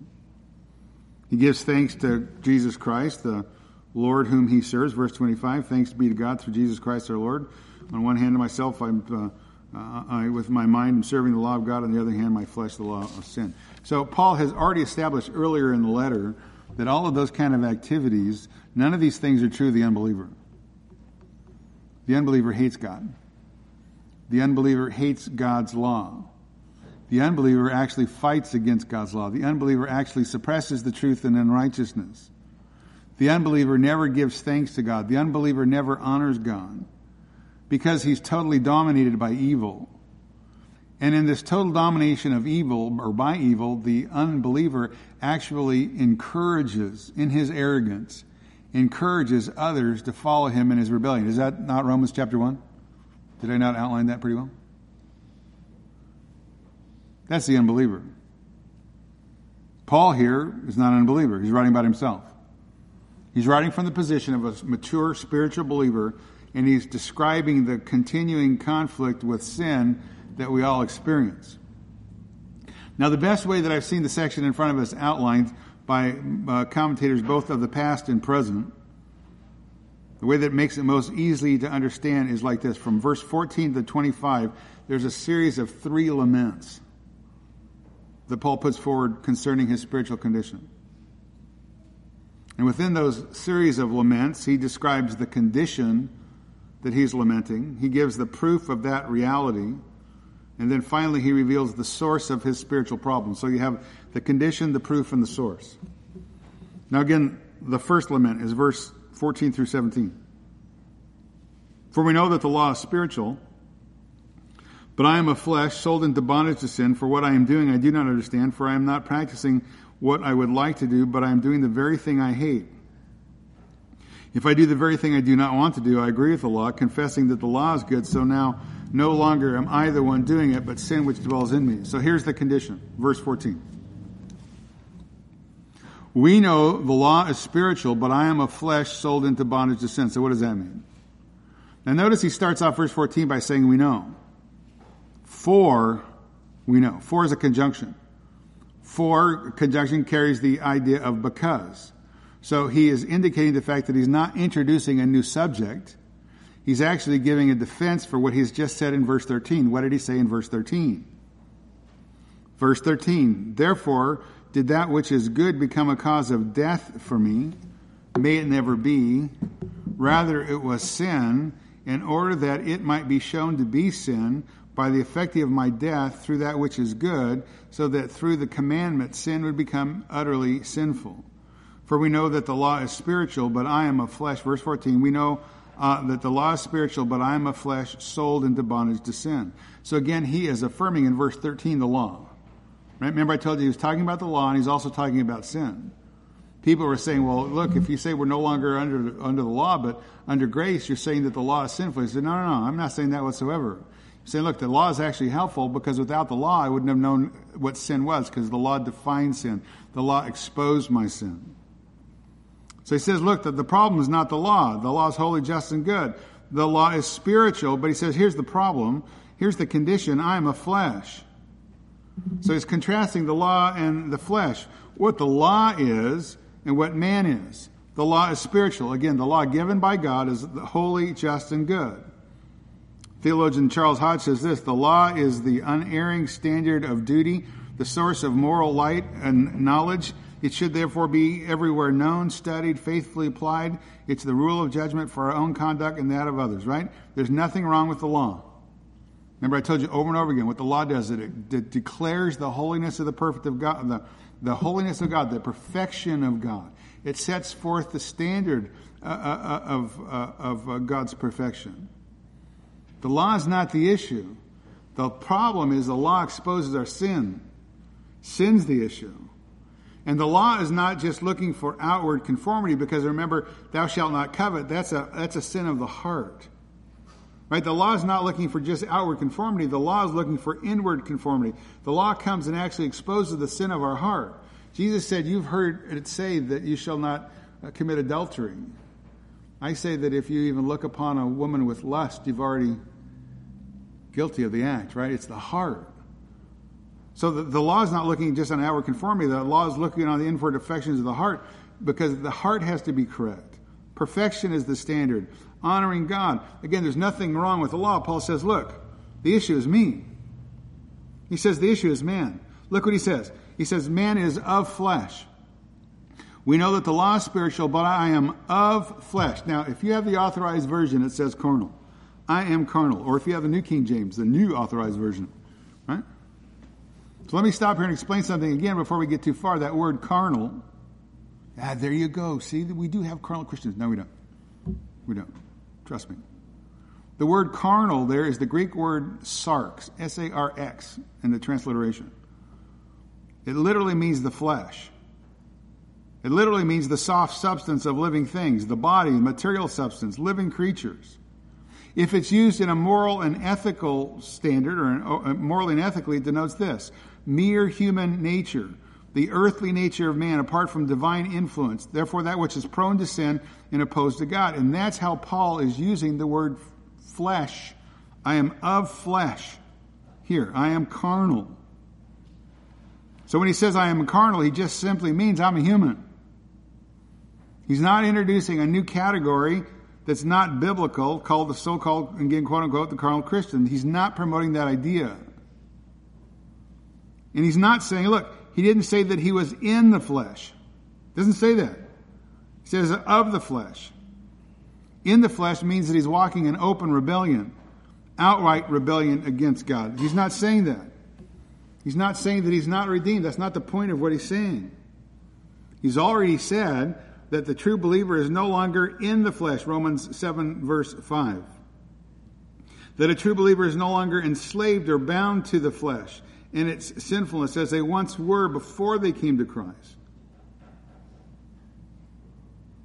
He gives thanks to Jesus Christ, the Lord whom he serves. Verse 25, thanks be to God through Jesus Christ our Lord. On one hand, to myself, I'm, uh, uh, I, with my mind, I'm serving the law of God. On the other hand, my flesh, the law of sin. So Paul has already established earlier in the letter that all of those kind of activities, none of these things are true of the unbeliever. The unbeliever hates God. The unbeliever hates God's law. The unbeliever actually fights against God's law. The unbeliever actually suppresses the truth in unrighteousness. The unbeliever never gives thanks to God. The unbeliever never honors God because he's totally dominated by evil. And in this total domination of evil, or by evil, the unbeliever actually encourages, in his arrogance, encourages others to follow him in his rebellion. Is that not Romans chapter 1? Did I not outline that pretty well? That's the unbeliever. Paul here is not an unbeliever. He's writing about himself. He's writing from the position of a mature spiritual believer, and he's describing the continuing conflict with sin that we all experience. Now, the best way that I've seen the section in front of us outlined by uh, commentators both of the past and present, the way that makes it most easily to understand is like this. From verse 14 to 25, there's a series of three laments that Paul puts forward concerning his spiritual condition. And within those series of laments, he describes the condition that he's lamenting. He gives the proof of that reality. And then finally, he reveals the source of his spiritual problem. So you have the condition, the proof, and the source. Now, again, the first lament is verse 14 through 17. For we know that the law is spiritual, but I am of flesh, sold into bondage to sin. For what I am doing, I do not understand, for I am not practicing what I would like to do, but I am doing the very thing I hate. If I do the very thing I do not want to do, I agree with the law, confessing that the law is good, so now no longer am I the one doing it, but sin which dwells in me. So here's the condition. Verse 14. We know the law is spiritual, but I am of flesh sold into bondage to sin. So what does that mean? Now notice he starts off verse 14 by saying we know. For we know. For is a conjunction. For conjunction carries the idea of because. So he is indicating the fact that he's not introducing a new subject. He's actually giving a defense for what he's just said in verse 13. What did he say in verse 13? Verse 13. Therefore, did that which is good become a cause of death for me? May it never be. Rather, it was sin, in order that it might be shown to be sin by the effect of my death through that which is good, so that through the commandment sin would become utterly sinful. For we know that the law is spiritual, but I am of flesh. Verse 14, we know uh, that the law is spiritual, but I am of flesh, sold into bondage to sin. So again, he is affirming in verse 13 the law. Right? Remember, I told you he was talking about the law, and he's also talking about sin. People were saying, well, look, if you say we're no longer under, under the law, but under grace, you're saying that the law is sinful. He said, no, no, no, I'm not saying that whatsoever. He's saying, look, the law is actually helpful because without the law, I wouldn't have known what sin was because the law defined sin. The law exposed my sin. So he says, look, the, the problem is not the law. The law is holy, just, and good. The law is spiritual, but he says, here's the problem. Here's the condition. I am a flesh. So he's contrasting the law and the flesh. What the law is and what man is. The law is spiritual. Again, the law given by God is holy, just, and good. Theologian Charles Hodge says this The law is the unerring standard of duty, the source of moral light and knowledge. It should therefore be everywhere known, studied, faithfully applied. It's the rule of judgment for our own conduct and that of others, right? There's nothing wrong with the law. Remember, I told you over and over again what the law does. It, it declares the holiness of the perfect of God, the, the holiness of God, the perfection of God. It sets forth the standard uh, uh, uh of, uh, of uh, God's perfection. The law is not the issue. The problem is the law exposes our sin. Sin's the issue. And the law is not just looking for outward conformity because remember, thou shalt not covet. That's a, that's a sin of the heart. Right? The law is not looking for just outward conformity. The law is looking for inward conformity. The law comes and actually exposes the sin of our heart. Jesus said, You've heard it say that you shall not uh, commit adultery. I say that if you even look upon a woman with lust, you've already guilty of the act, right? It's the heart. So the, the law is not looking just on outward conformity. The law is looking on the inward affections of the heart because the heart has to be correct. Perfection is the standard honoring God. Again, there's nothing wrong with the law. Paul says, look, the issue is me. He says the issue is man. Look what he says. He says, man is of flesh. We know that the law is spiritual, but I am of flesh. Now, if you have the authorized version, it says carnal. I am carnal. Or if you have the New King James, the new authorized version? So let me stop here and explain something again before we get too far. That word carnal, ah, there you go. See, we do have carnal Christians. No, we don't. We don't. Trust me. The word carnal there is the Greek word sarx, S A R X, in the transliteration. It literally means the flesh. It literally means the soft substance of living things, the body, the material substance, living creatures. If it's used in a moral and ethical standard, or uh, morally and ethically, it denotes this mere human nature, the earthly nature of man apart from divine influence. Therefore, that which is prone to sin and opposed to God. And that's how Paul is using the word flesh. I am of flesh. Here, I am carnal. So when he says I am carnal, he just simply means I'm a human. He's not introducing a new category that's not biblical called the so-called, again, quote unquote, the carnal Christian. He's not promoting that idea. And he's not saying, look, he didn't say that he was in the flesh. Doesn't say that. He says of the flesh. In the flesh means that he's walking in open rebellion, outright rebellion against God. He's not saying that. He's not saying that he's not redeemed. That's not the point of what he's saying. He's already said that the true believer is no longer in the flesh, Romans 7, verse 5. That a true believer is no longer enslaved or bound to the flesh in its sinfulness as they once were before they came to Christ.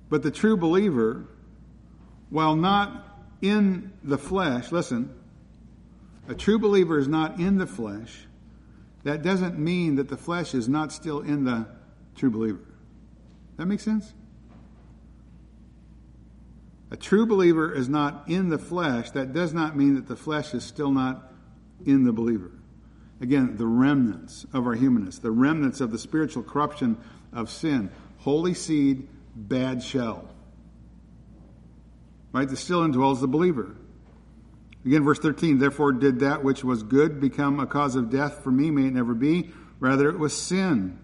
But the true believer, while not in the flesh, listen, a true believer is not in the flesh. That doesn't mean that the flesh is not still in the true believer. That makes sense? A true believer is not in the flesh. That does not mean that the flesh is still not in the believer. Again, the remnants of our humanness, the remnants of the spiritual corruption of sin. Holy seed, bad shell. Right? The still indwells the believer. Again, verse 13, therefore did that which was good become a cause of death for me, may it never be. Rather, it was sin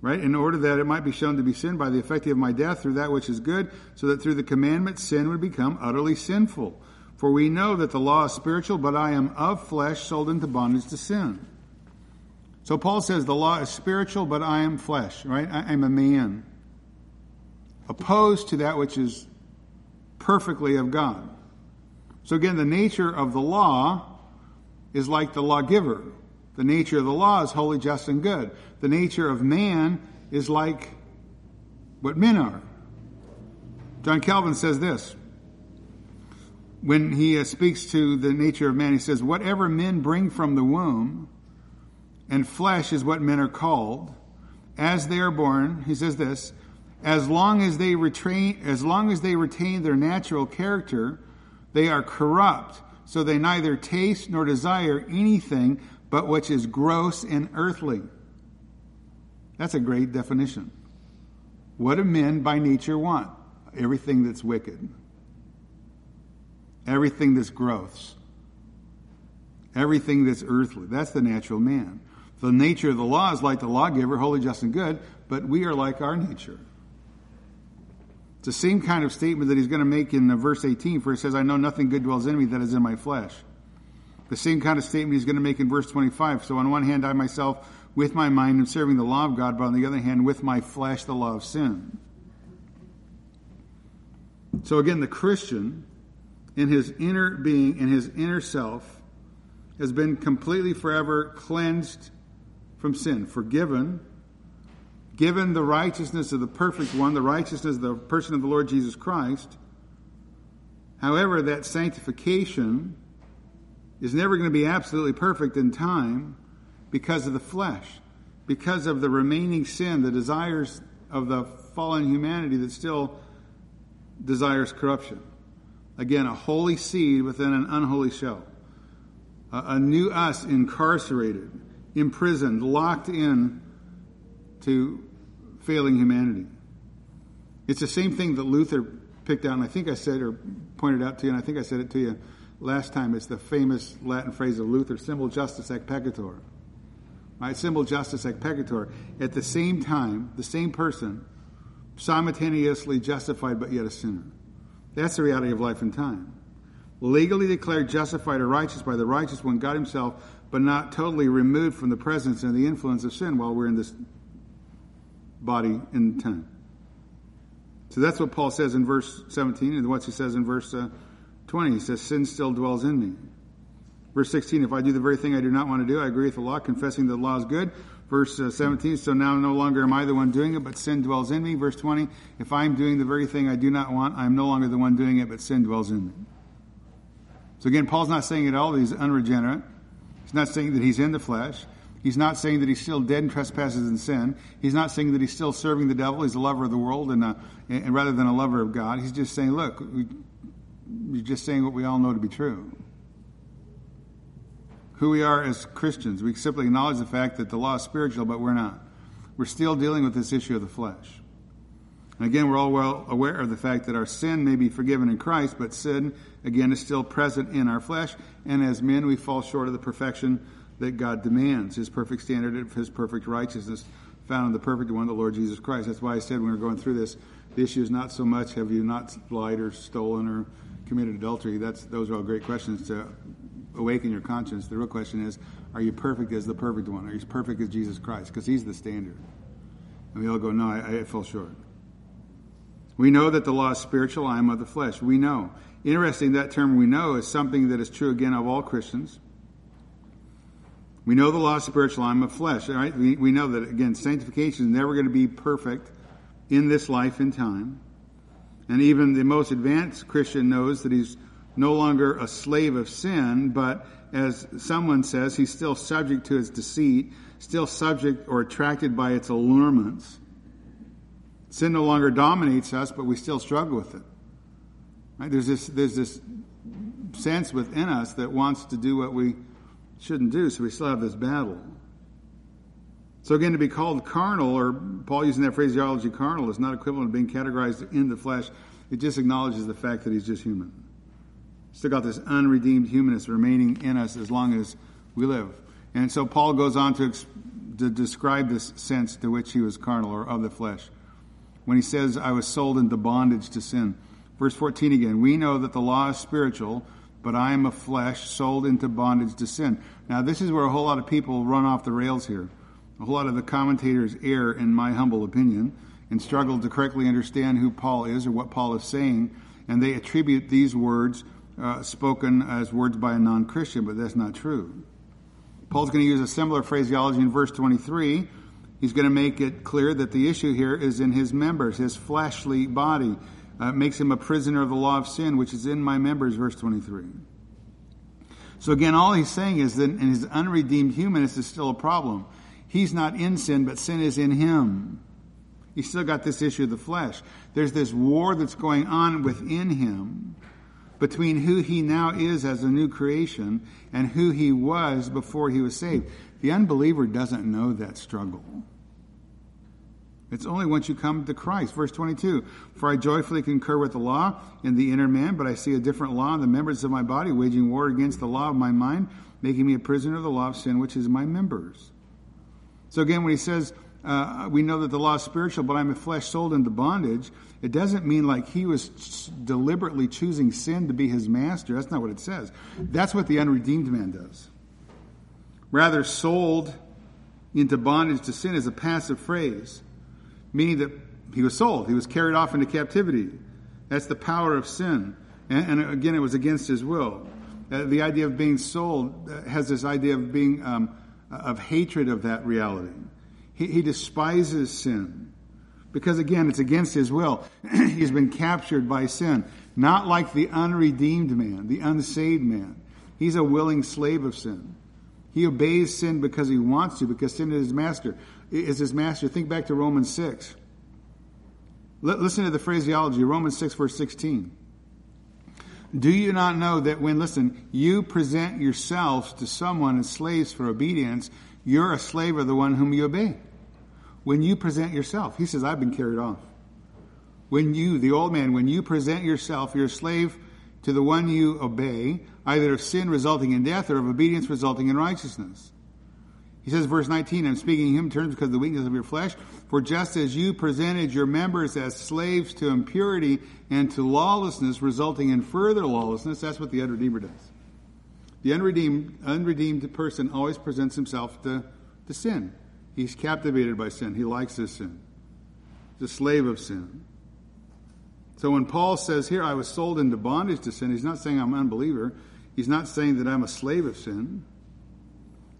right? In order that it might be shown to be sin by the effect of my death through that which is good, so that through the commandment sin would become utterly sinful. For we know that the law is spiritual, but I am of flesh, sold into bondage to sin. So Paul says the law is spiritual, but I am flesh, right? I, am a man. Opposed to that which is perfectly of God. So again, the nature of the law is like the lawgiver. The nature of the law is holy, just, and good. The nature of man is like what men are. John Calvin says this. When he uh, speaks to the nature of man, he says, Whatever men bring from the womb, and flesh is what men are called, as they are born, he says this, as long as they retain, as long as they retain their natural character, they are corrupt, so they neither taste nor desire anything but which is gross and earthly. That's a great definition. What do men by nature want? Everything that's wicked, everything that's gross, everything that's earthly. That's the natural man. The nature of the law is like the lawgiver, holy, just, and good, but we are like our nature. It's the same kind of statement that he's going to make in verse 18, for he says, I know nothing good dwells in me that is in my flesh. The same kind of statement he's going to make in verse 25. So on one hand, I myself, with my mind, am serving the law of God, but on the other hand, with my flesh, the law of sin. So again, the Christian, in his inner being, in his inner self, has been completely forever cleansed from sin, forgiven, given the righteousness of the perfect one, the righteousness of the person of the Lord Jesus Christ. However, that sanctification is never going to be absolutely perfect in time because of the flesh, because of the remaining sin, the desires of the fallen humanity that still desires corruption. Again, a holy seed within an unholy shell. A, a new us incarcerated, imprisoned, locked in to failing humanity. It's the same thing that Luther picked out, and I think I said or pointed out to you, and I think I said it to you last time it's the famous Latin phrase of Luther, simul justus et peccator. Right? Simul justus et peccator. At the same time, the same person, simultaneously justified but yet a sinner. That's the reality of life and time. Legally declared justified or righteous by the righteous one, God Himself, but not totally removed from the presence and the influence of sin while we're in this body in time. So that's what Paul says in verse 17 and what he says in verse uh, 20, he says, Sin still dwells in me. Verse 16, if I do the very thing I do not want to do, I agree with the law, confessing that the law is good. Verse uh, 17, so now no longer am I the one doing it, but sin dwells in me. Verse 20, if I am doing the very thing I do not want, I am no longer the one doing it, but sin dwells in me. So again, Paul's not saying at all that he's unregenerate. He's not saying that he's in the flesh. He's not saying that he's still dead in trespasses and sin. He's not saying that he's still serving the devil. He's a lover of the world and, a, and rather than a lover of God. He's just saying, look, we, he's just saying what we all know to be true. Who we are as Christians. We simply acknowledge the fact that the law is spiritual, but we're not. We're still dealing with this issue of the flesh. And again, we're all well aware of the fact that our sin may be forgiven in Christ, but sin, again, is still present in our flesh. And as men, we fall short of the perfection that God demands, his perfect standard of his perfect righteousness found in the perfect one, the Lord Jesus Christ. That's why I said when we were going through this, the issue is not so much have you not lied or stolen or committed adultery. That's those are all great questions to awaken your conscience. The real question is, are you perfect as the perfect one? Are you perfect as Jesus Christ? Because he's the standard. And we all go, no, I, I fell short. We know that the law is spiritual, I am of the flesh. We know. Interesting, that term we know is something that is true again of all Christians. We know the law is spiritual, I'm of flesh. Right? We, we know that, again, sanctification is never going to be perfect in this life and time. And even the most advanced Christian knows that he's no longer a slave of sin, but as someone says, he's still subject to its deceit, still subject or attracted by its allurements. Sin no longer dominates us, but we still struggle with it. Right? There's this, there's this sense within us that wants to do what we shouldn't do, so we still have this battle. So again, to be called carnal, or Paul using that phraseology carnal, is not equivalent to being categorized in the flesh. It just acknowledges the fact that he's just human. Still got this unredeemed humanness remaining in us as long as we live. And so Paul goes on to, to describe this sense to which he was carnal or of the flesh. When he says, I was sold into bondage to sin. Verse 14 again, we know that the law is spiritual, but I am a flesh sold into bondage to sin. Now, this is where a whole lot of people run off the rails here. A whole lot of the commentators err, in my humble opinion, and struggle to correctly understand who Paul is or what Paul is saying, and they attribute these words uh, spoken as words by a non Christian, but that's not true. Paul's going to use a similar phraseology in verse 23. He's going to make it clear that the issue here is in his members, his fleshly body uh, makes him a prisoner of the law of sin, which is in my members, verse 23. So again, all he's saying is that in his unredeemed humanness is still a problem. He's not in sin, but sin is in him. He's still got this issue of the flesh. There's this war that's going on within him between who he now is as a new creation and who he was before he was saved. The unbeliever doesn't know that struggle. It's only once you come to Christ. Verse 22 For I joyfully concur with the law in the inner man, but I see a different law in the members of my body, waging war against the law of my mind, making me a prisoner of the law of sin, which is my members. So again, when he says, uh, we know that the law is spiritual, but I'm a flesh sold into bondage, it doesn't mean like he was deliberately choosing sin to be his master. That's not what it says. That's what the unredeemed man does. Rather, sold into bondage to sin is a passive phrase meaning that he was sold, he was carried off into captivity. That's the power of sin. And, and again, it was against his will. Uh, the idea of being sold uh, has this idea of being um, of hatred of that reality. He, he despises sin because again, it's against his will. <clears throat> He's been captured by sin, not like the unredeemed man, the unsaved man. He's a willing slave of sin. He obeys sin because he wants to, because sin is his master is his master. Think back to Romans 6. listen to the phraseology, Romans 6, verse 16. Do you not know that when, listen, you present yourselves to someone as slaves for obedience, you're a slave of the one whom you obey? When you present yourself, he says, I've been carried off. When you, the old man, when you present yourself, you're a slave to the one you obey, either of sin resulting in death or of obedience resulting in righteousness. He says, verse 19, I'm speaking in human terms because of the weakness of your flesh. For just as you presented your members as slaves to impurity and to lawlessness, resulting in further lawlessness, that's what the unredeemer does. The unredeemed, unredeemed person always presents himself to, to sin. He's captivated by sin. He likes his sin. He's a slave of sin. So when Paul says here, I was sold into bondage to sin, he's not saying I'm an unbeliever. He's not saying that I'm a slave of sin.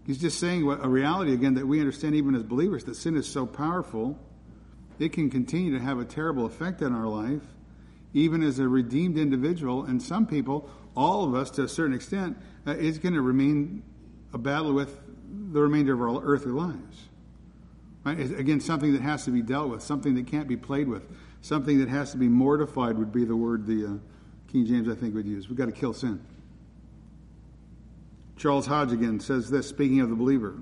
He's just saying a reality again that we understand even as believers that sin is so powerful, it can continue to have a terrible effect on our life, even as a redeemed individual. And some people, all of us to a certain extent, uh, is going to remain a battle with the remainder of our earthly lives. Again, something that has to be dealt with, something that can't be played with, something that has to be mortified would be the word the uh, King James, I think, would use. We've got to kill sin. Charles Hodge again says this, speaking of the believer.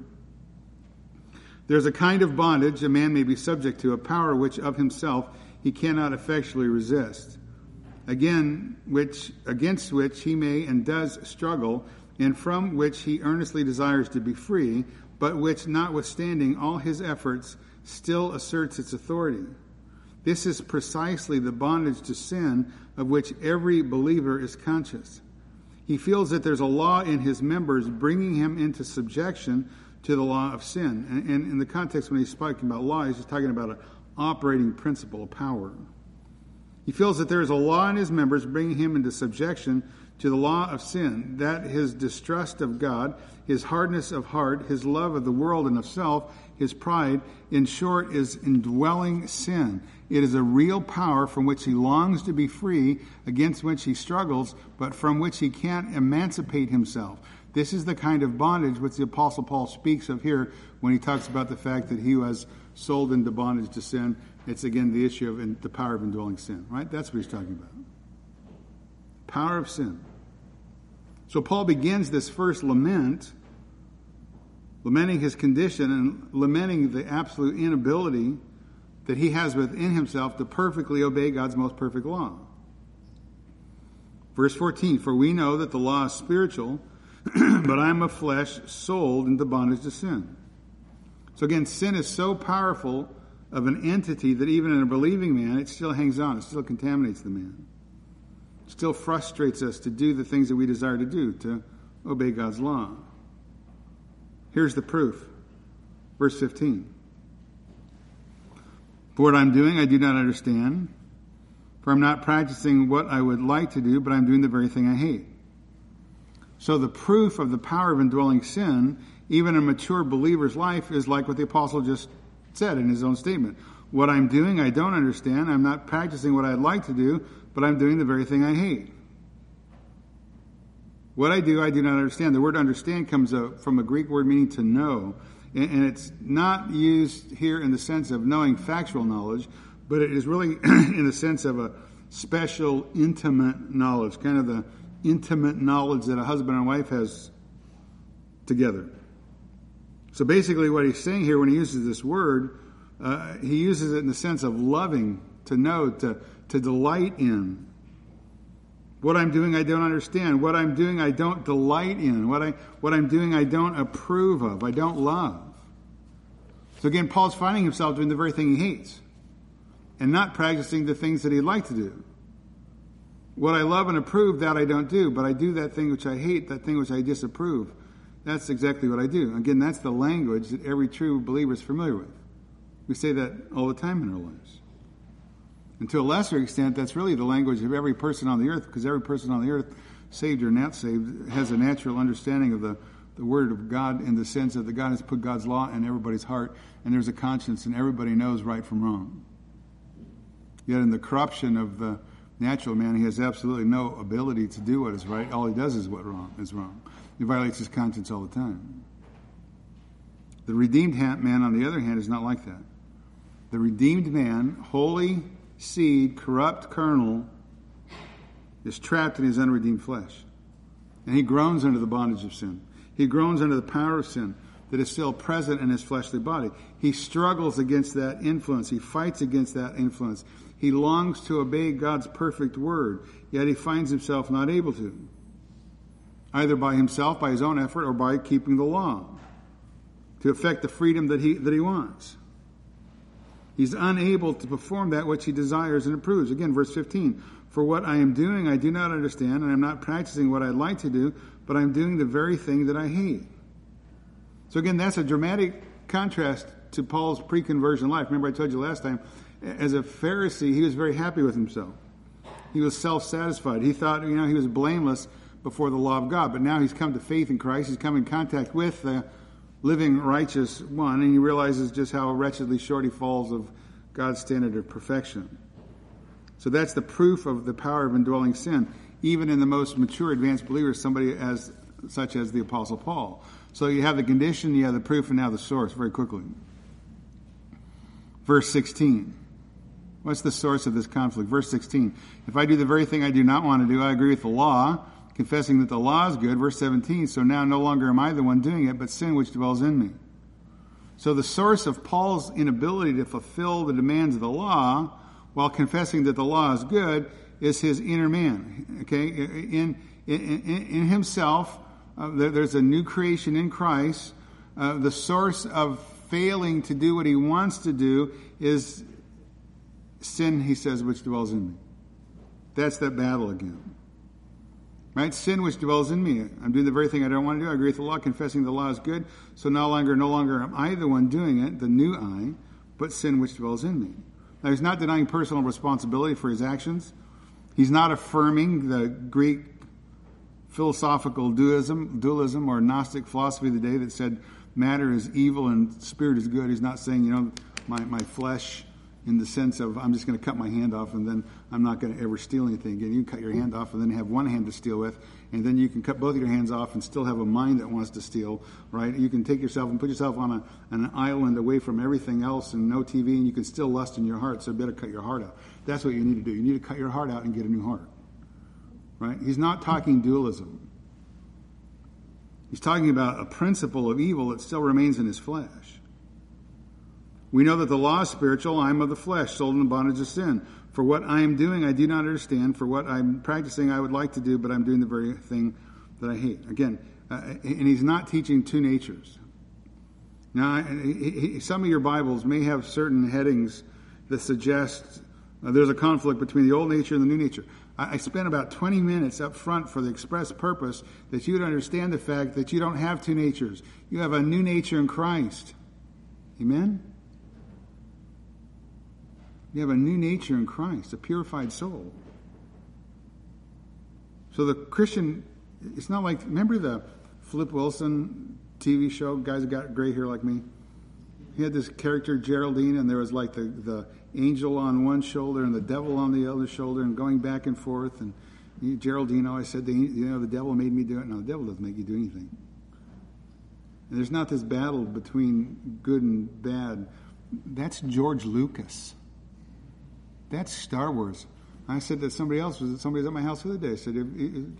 There's a kind of bondage a man may be subject to, a power which of himself he cannot effectually resist. Again, which against which he may and does struggle, and from which he earnestly desires to be free, but which, notwithstanding all his efforts, still asserts its authority. This is precisely the bondage to sin of which every believer is conscious. He feels that there's a law in his members bringing him into subjection to the law of sin. And, and in the context when he's speaking about law, he's just talking about an operating principle, a power. He feels that there is a law in his members bringing him into subjection to the law of sin, that his distrust of God, his hardness of heart, his love of the world and of self, his pride, in short, is indwelling sin. It is a real power from which he longs to be free, against which he struggles, but from which he can't emancipate himself. This is the kind of bondage which the Apostle Paul speaks of here when he talks about the fact that he was sold into bondage to sin. It's again the issue of the power of indwelling sin, right? That's what he's talking about. Power of sin. So Paul begins this first lament, lamenting his condition and lamenting the absolute inability that he has within himself to perfectly obey God's most perfect law. Verse 14 For we know that the law is spiritual <clears throat> but I am a flesh sold into bondage to sin. So again, sin is so powerful of an entity that even in a believing man, it still hangs on, it still contaminates the man. It still frustrates us to do the things that we desire to do, to obey God's law. Here's the proof. Verse 15. For what I'm doing, I do not understand. For I'm not practicing what I would like to do, but I'm doing the very thing I hate. So the proof of the power of indwelling sin, even in a mature believer's life, is like what the apostle just said in his own statement. What I'm doing, I don't understand. I'm not practicing what I'd like to do, but I'm doing the very thing I hate. What I do, I do not understand. The word understand comes from a Greek word meaning to know. And it's not used here in the sense of knowing factual knowledge, but it is really <clears throat> in the sense of a special, intimate knowledge, kind of the intimate knowledge that a husband and wife has together. So basically, what he's saying here when he uses this word, uh, he uses it in the sense of loving, to know, to, to delight in. What I'm doing, I don't understand. What I'm doing, I don't delight in. What, I, what I'm doing, I don't approve of. I don't love. So again, Paul's finding himself doing the very thing he hates and not practicing the things that he'd like to do. What I love and approve, that I don't do, but I do that thing which I hate, that thing which I disapprove. That's exactly what I do. Again, that's the language that every true believer is familiar with. We say that all the time in our lives. And to a lesser extent, that's really the language of every person on the earth, because every person on the earth, saved or not saved, has a natural understanding of the, the Word of God in the sense that the God has put God's law in everybody's heart, and there's a conscience, and everybody knows right from wrong. Yet in the corruption of the natural man, he has absolutely no ability to do what is right. All he does is what wrong is wrong. He violates his conscience all the time. The redeemed man, on the other hand, is not like that. The redeemed man, holy seed, corrupt kernel, is trapped in his unredeemed flesh. And he groans under the bondage of sin. He groans under the power of sin that is still present in his fleshly body. He struggles against that influence. He fights against that influence. He longs to obey God's perfect word, yet he finds himself not able to, either by himself, by his own effort, or by keeping the law to effect the freedom that he, that he wants. He's unable to perform that which he desires and approves. Again, verse 15. For what I am doing, I do not understand, and I'm not practicing what I'd like to do, but I'm doing the very thing that I hate. So again, that's a dramatic contrast to Paul's pre-conversion life. Remember I told you last time as a Pharisee, he was very happy with himself. He was self satisfied. He thought, you know, he was blameless before the law of God. But now he's come to faith in Christ. He's come in contact with the living righteous one, and he realizes just how wretchedly short he falls of God's standard of perfection. So that's the proof of the power of indwelling sin, even in the most mature, advanced believers, somebody as such as the Apostle Paul. So you have the condition, you have the proof, and now the source very quickly. Verse 16. What's the source of this conflict? Verse 16. If I do the very thing I do not want to do, I agree with the law, confessing that the law is good. Verse 17. So now no longer am I the one doing it, but sin which dwells in me. So the source of Paul's inability to fulfill the demands of the law while confessing that the law is good is his inner man. Okay? In, in, in himself, uh, there, there's a new creation in Christ. Uh, the source of failing to do what he wants to do is sin, he says, which dwells in me. That's that battle again. Right? Sin which dwells in me. I'm doing the very thing I don't want to do. I agree with the law, confessing the law is good. So no longer, no longer am I the one doing it, the new I, but sin which dwells in me. Now he's not denying personal responsibility for his actions. He's not affirming the Greek philosophical dualism, dualism or Gnostic philosophy of the day that said matter is evil and spirit is good. He's not saying, you know, my, my flesh in the sense of I'm just going to cut my hand off and then I'm not going to ever steal anything again. You can cut your hand off and then have one hand to steal with, and then you can cut both of your hands off and still have a mind that wants to steal, right? You can take yourself and put yourself on a, an island away from everything else and no TV, and you can still lust in your heart, so better cut your heart out. That's what you need to do. You need to cut your heart out and get a new heart, right? He's not talking dualism. He's talking about a principle of evil that still remains in his flesh. We know that the law is spiritual. I am of the flesh, sold in the bondage of sin. For what I am doing, I do not understand. For what I'm practicing, I would like to do, but I'm doing the very thing that I hate. Again, uh, and he's not teaching two natures. Now, some of your Bibles may have certain headings that suggest uh, there's a conflict between the old nature and the new nature. I, I spent about 20 minutes up front for the express purpose that you would understand the fact that you don't have two natures. You have a new nature in Christ. Amen? You have a new nature in Christ, a purified soul. So the Christian, it's not like, remember the Flip Wilson TV show, guys got gray hair like me? He had this character, Geraldine, and there was like the, the angel on one shoulder and the devil on the other shoulder and going back and forth. And Geraldine always said, you know, the devil made me do it. No, the devil doesn't make you do anything. And there's not this battle between good and bad. That's George Lucas. That's Star Wars. I said that somebody else was somebody was at my house the other day. I said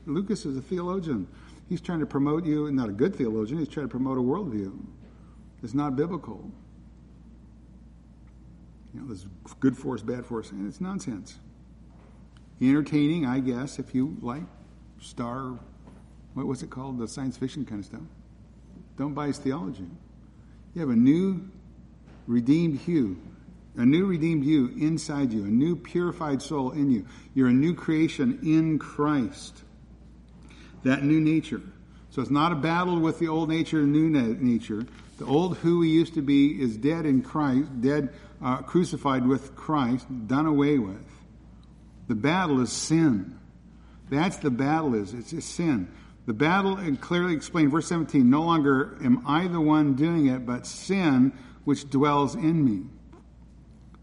Lucas is a theologian. He's trying to promote you, and not a good theologian. He's trying to promote a worldview. It's not biblical. You know, there's good force, bad force, and it's nonsense. Entertaining, I guess, if you like star, what was it called, the science fiction kind of stuff. Don't buy his theology. You have a new, redeemed you a new redeemed you inside you, a new purified soul in you. You're a new creation in Christ. That new nature. So it's not a battle with the old nature and new nature. The old who we used to be is dead in Christ, dead, uh, crucified with Christ, done away with. The battle is sin. That's the battle is. It's, it's sin. The battle clearly explained, verse 17, no longer am I the one doing it, but sin which dwells in me.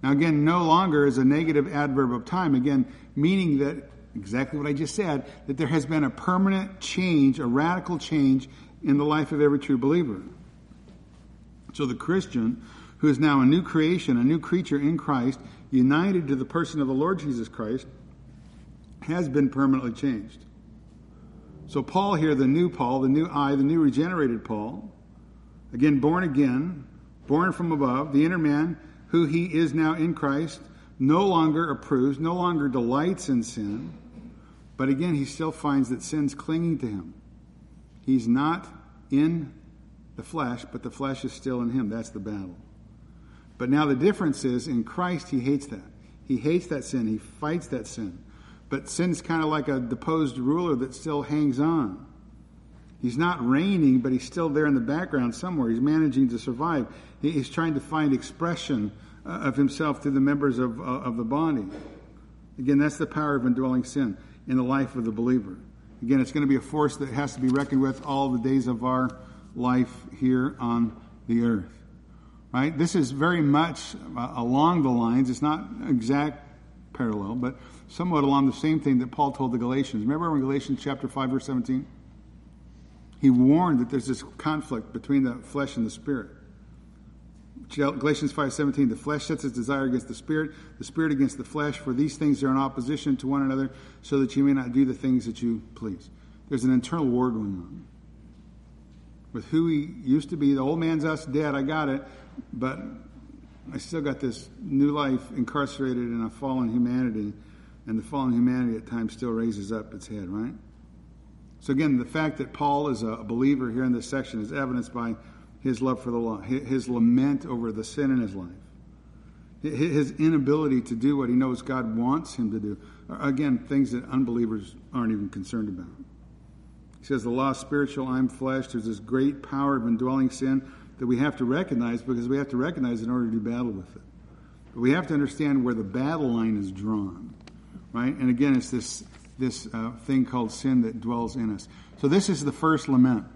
Now, again, no longer is a negative adverb of time, again, meaning that exactly what I just said, that there has been a permanent change, a radical change in the life of every true believer. So the Christian, who is now a new creation, a new creature in Christ, united to the person of the Lord Jesus Christ, has been permanently changed. So Paul here, the new Paul, the new I, the new regenerated Paul, again born again, born from above, the inner man who he is now in Christ, no longer approves, no longer delights in sin, but again, he still finds that sin's clinging to him. He's not in the flesh, but the flesh is still in him. That's the battle. But now the difference is in Christ, he hates that. He hates that sin. He fights that sin. But sin's kind of like a deposed ruler that still hangs on. He's not reigning, but he's still there in the background somewhere. He's managing to survive. He's trying to find expression uh, of himself through the members of, uh, of the body. Again, that's the power of indwelling sin in the life of the believer. Again, it's going to be a force that has to be reckoned with all the days of our life here on the earth. Right? This is very much uh, along the lines, it's not exact parallel, but somewhat along the same thing that Paul told the Galatians. Remember in Galatians chapter 5, verse 17? He warned that there's this conflict between the flesh and the spirit. Galatians 5:17 the flesh sets its desire against the spirit the spirit against the flesh for these things are in opposition to one another so that you may not do the things that you please. There's an internal war going on. With who he used to be the old man's us dead I got it but I still got this new life incarcerated in a fallen humanity and the fallen humanity at times still raises up its head right so again the fact that Paul is a believer here in this section is evidenced by his love for the law, his lament over the sin in his life, his inability to do what he knows God wants him to do. Again, things that unbelievers aren't even concerned about. He says, The law is spiritual, I'm flesh. There's this great power of indwelling sin that we have to recognize because we have to recognize in order to do battle with it. But we have to understand where the battle line is drawn, right? And again, it's this, this uh, thing called sin that dwells in us. So this is the first lament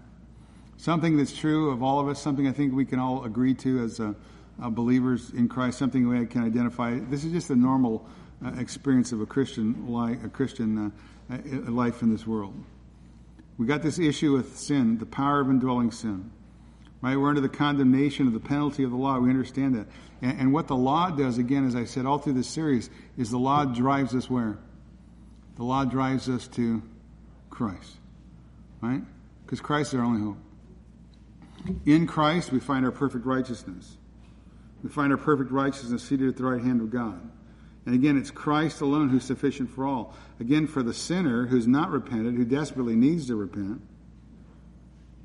something that's true of all of us, something I think we can all agree to as uh, uh, believers in Christ, something we can identify. This is just a normal uh, experience of a Christian life, a Christian life in this world. We got this issue with sin, the power of indwelling sin. Right? We're under the condemnation of the penalty of the law. We understand that. And, and what the law does, again, as I said all through this series, is the law drives us where? The law drives us to Christ. Right? Because Christ is our only hope. In Christ, we find our perfect righteousness. We find our perfect righteousness seated at the right hand of God. And again, it's Christ alone who's sufficient for all. Again, for the sinner who's not repented, who desperately needs to repent,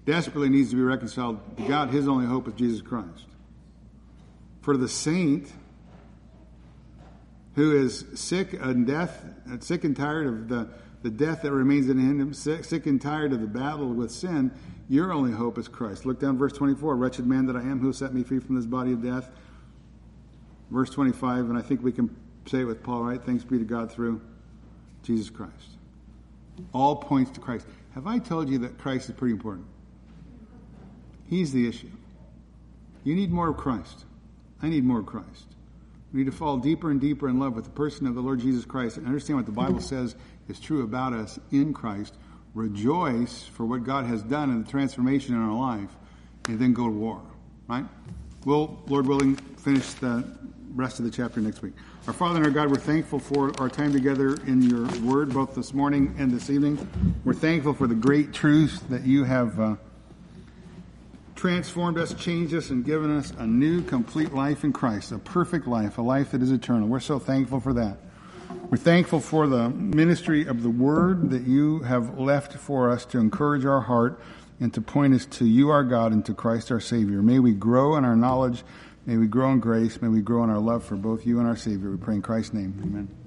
desperately needs to be reconciled to God, his only hope is Jesus Christ. For the saint who is sick and death, uh, sick and tired of the, the death that remains in him, sick, sick and tired of the battle with sin, your only hope is Christ. Look down verse 24. Wretched man that I am, who set me free from this body of death. Verse 25, and I think we can say it with Paul, right? Thanks be to God through Jesus Christ. All points to Christ. Have I told you that Christ is pretty important? He's the issue. You need more of Christ. I need more of Christ. We need to fall deeper and deeper in love with the person of the Lord Jesus Christ and understand what the Bible says is true about us in Christ rejoice for what God has done in the transformation in our life, and then go to war. Right? We'll, Lord willing, finish the rest of the chapter next week. Our Father and our God, we're thankful for our time together in your word, both this morning and this evening. We're thankful for the great truths that you have uh, transformed us, changed us, and given us a new, complete life in Christ, a perfect life, a life that is eternal. We're so thankful for that. We're thankful for the ministry of the word that you have left for us to encourage our heart and to point us to you, our God, and to Christ, our Savior. May we grow in our knowledge. May we grow in grace. May we grow in our love for both you and our Savior. We pray in Christ's name. Amen.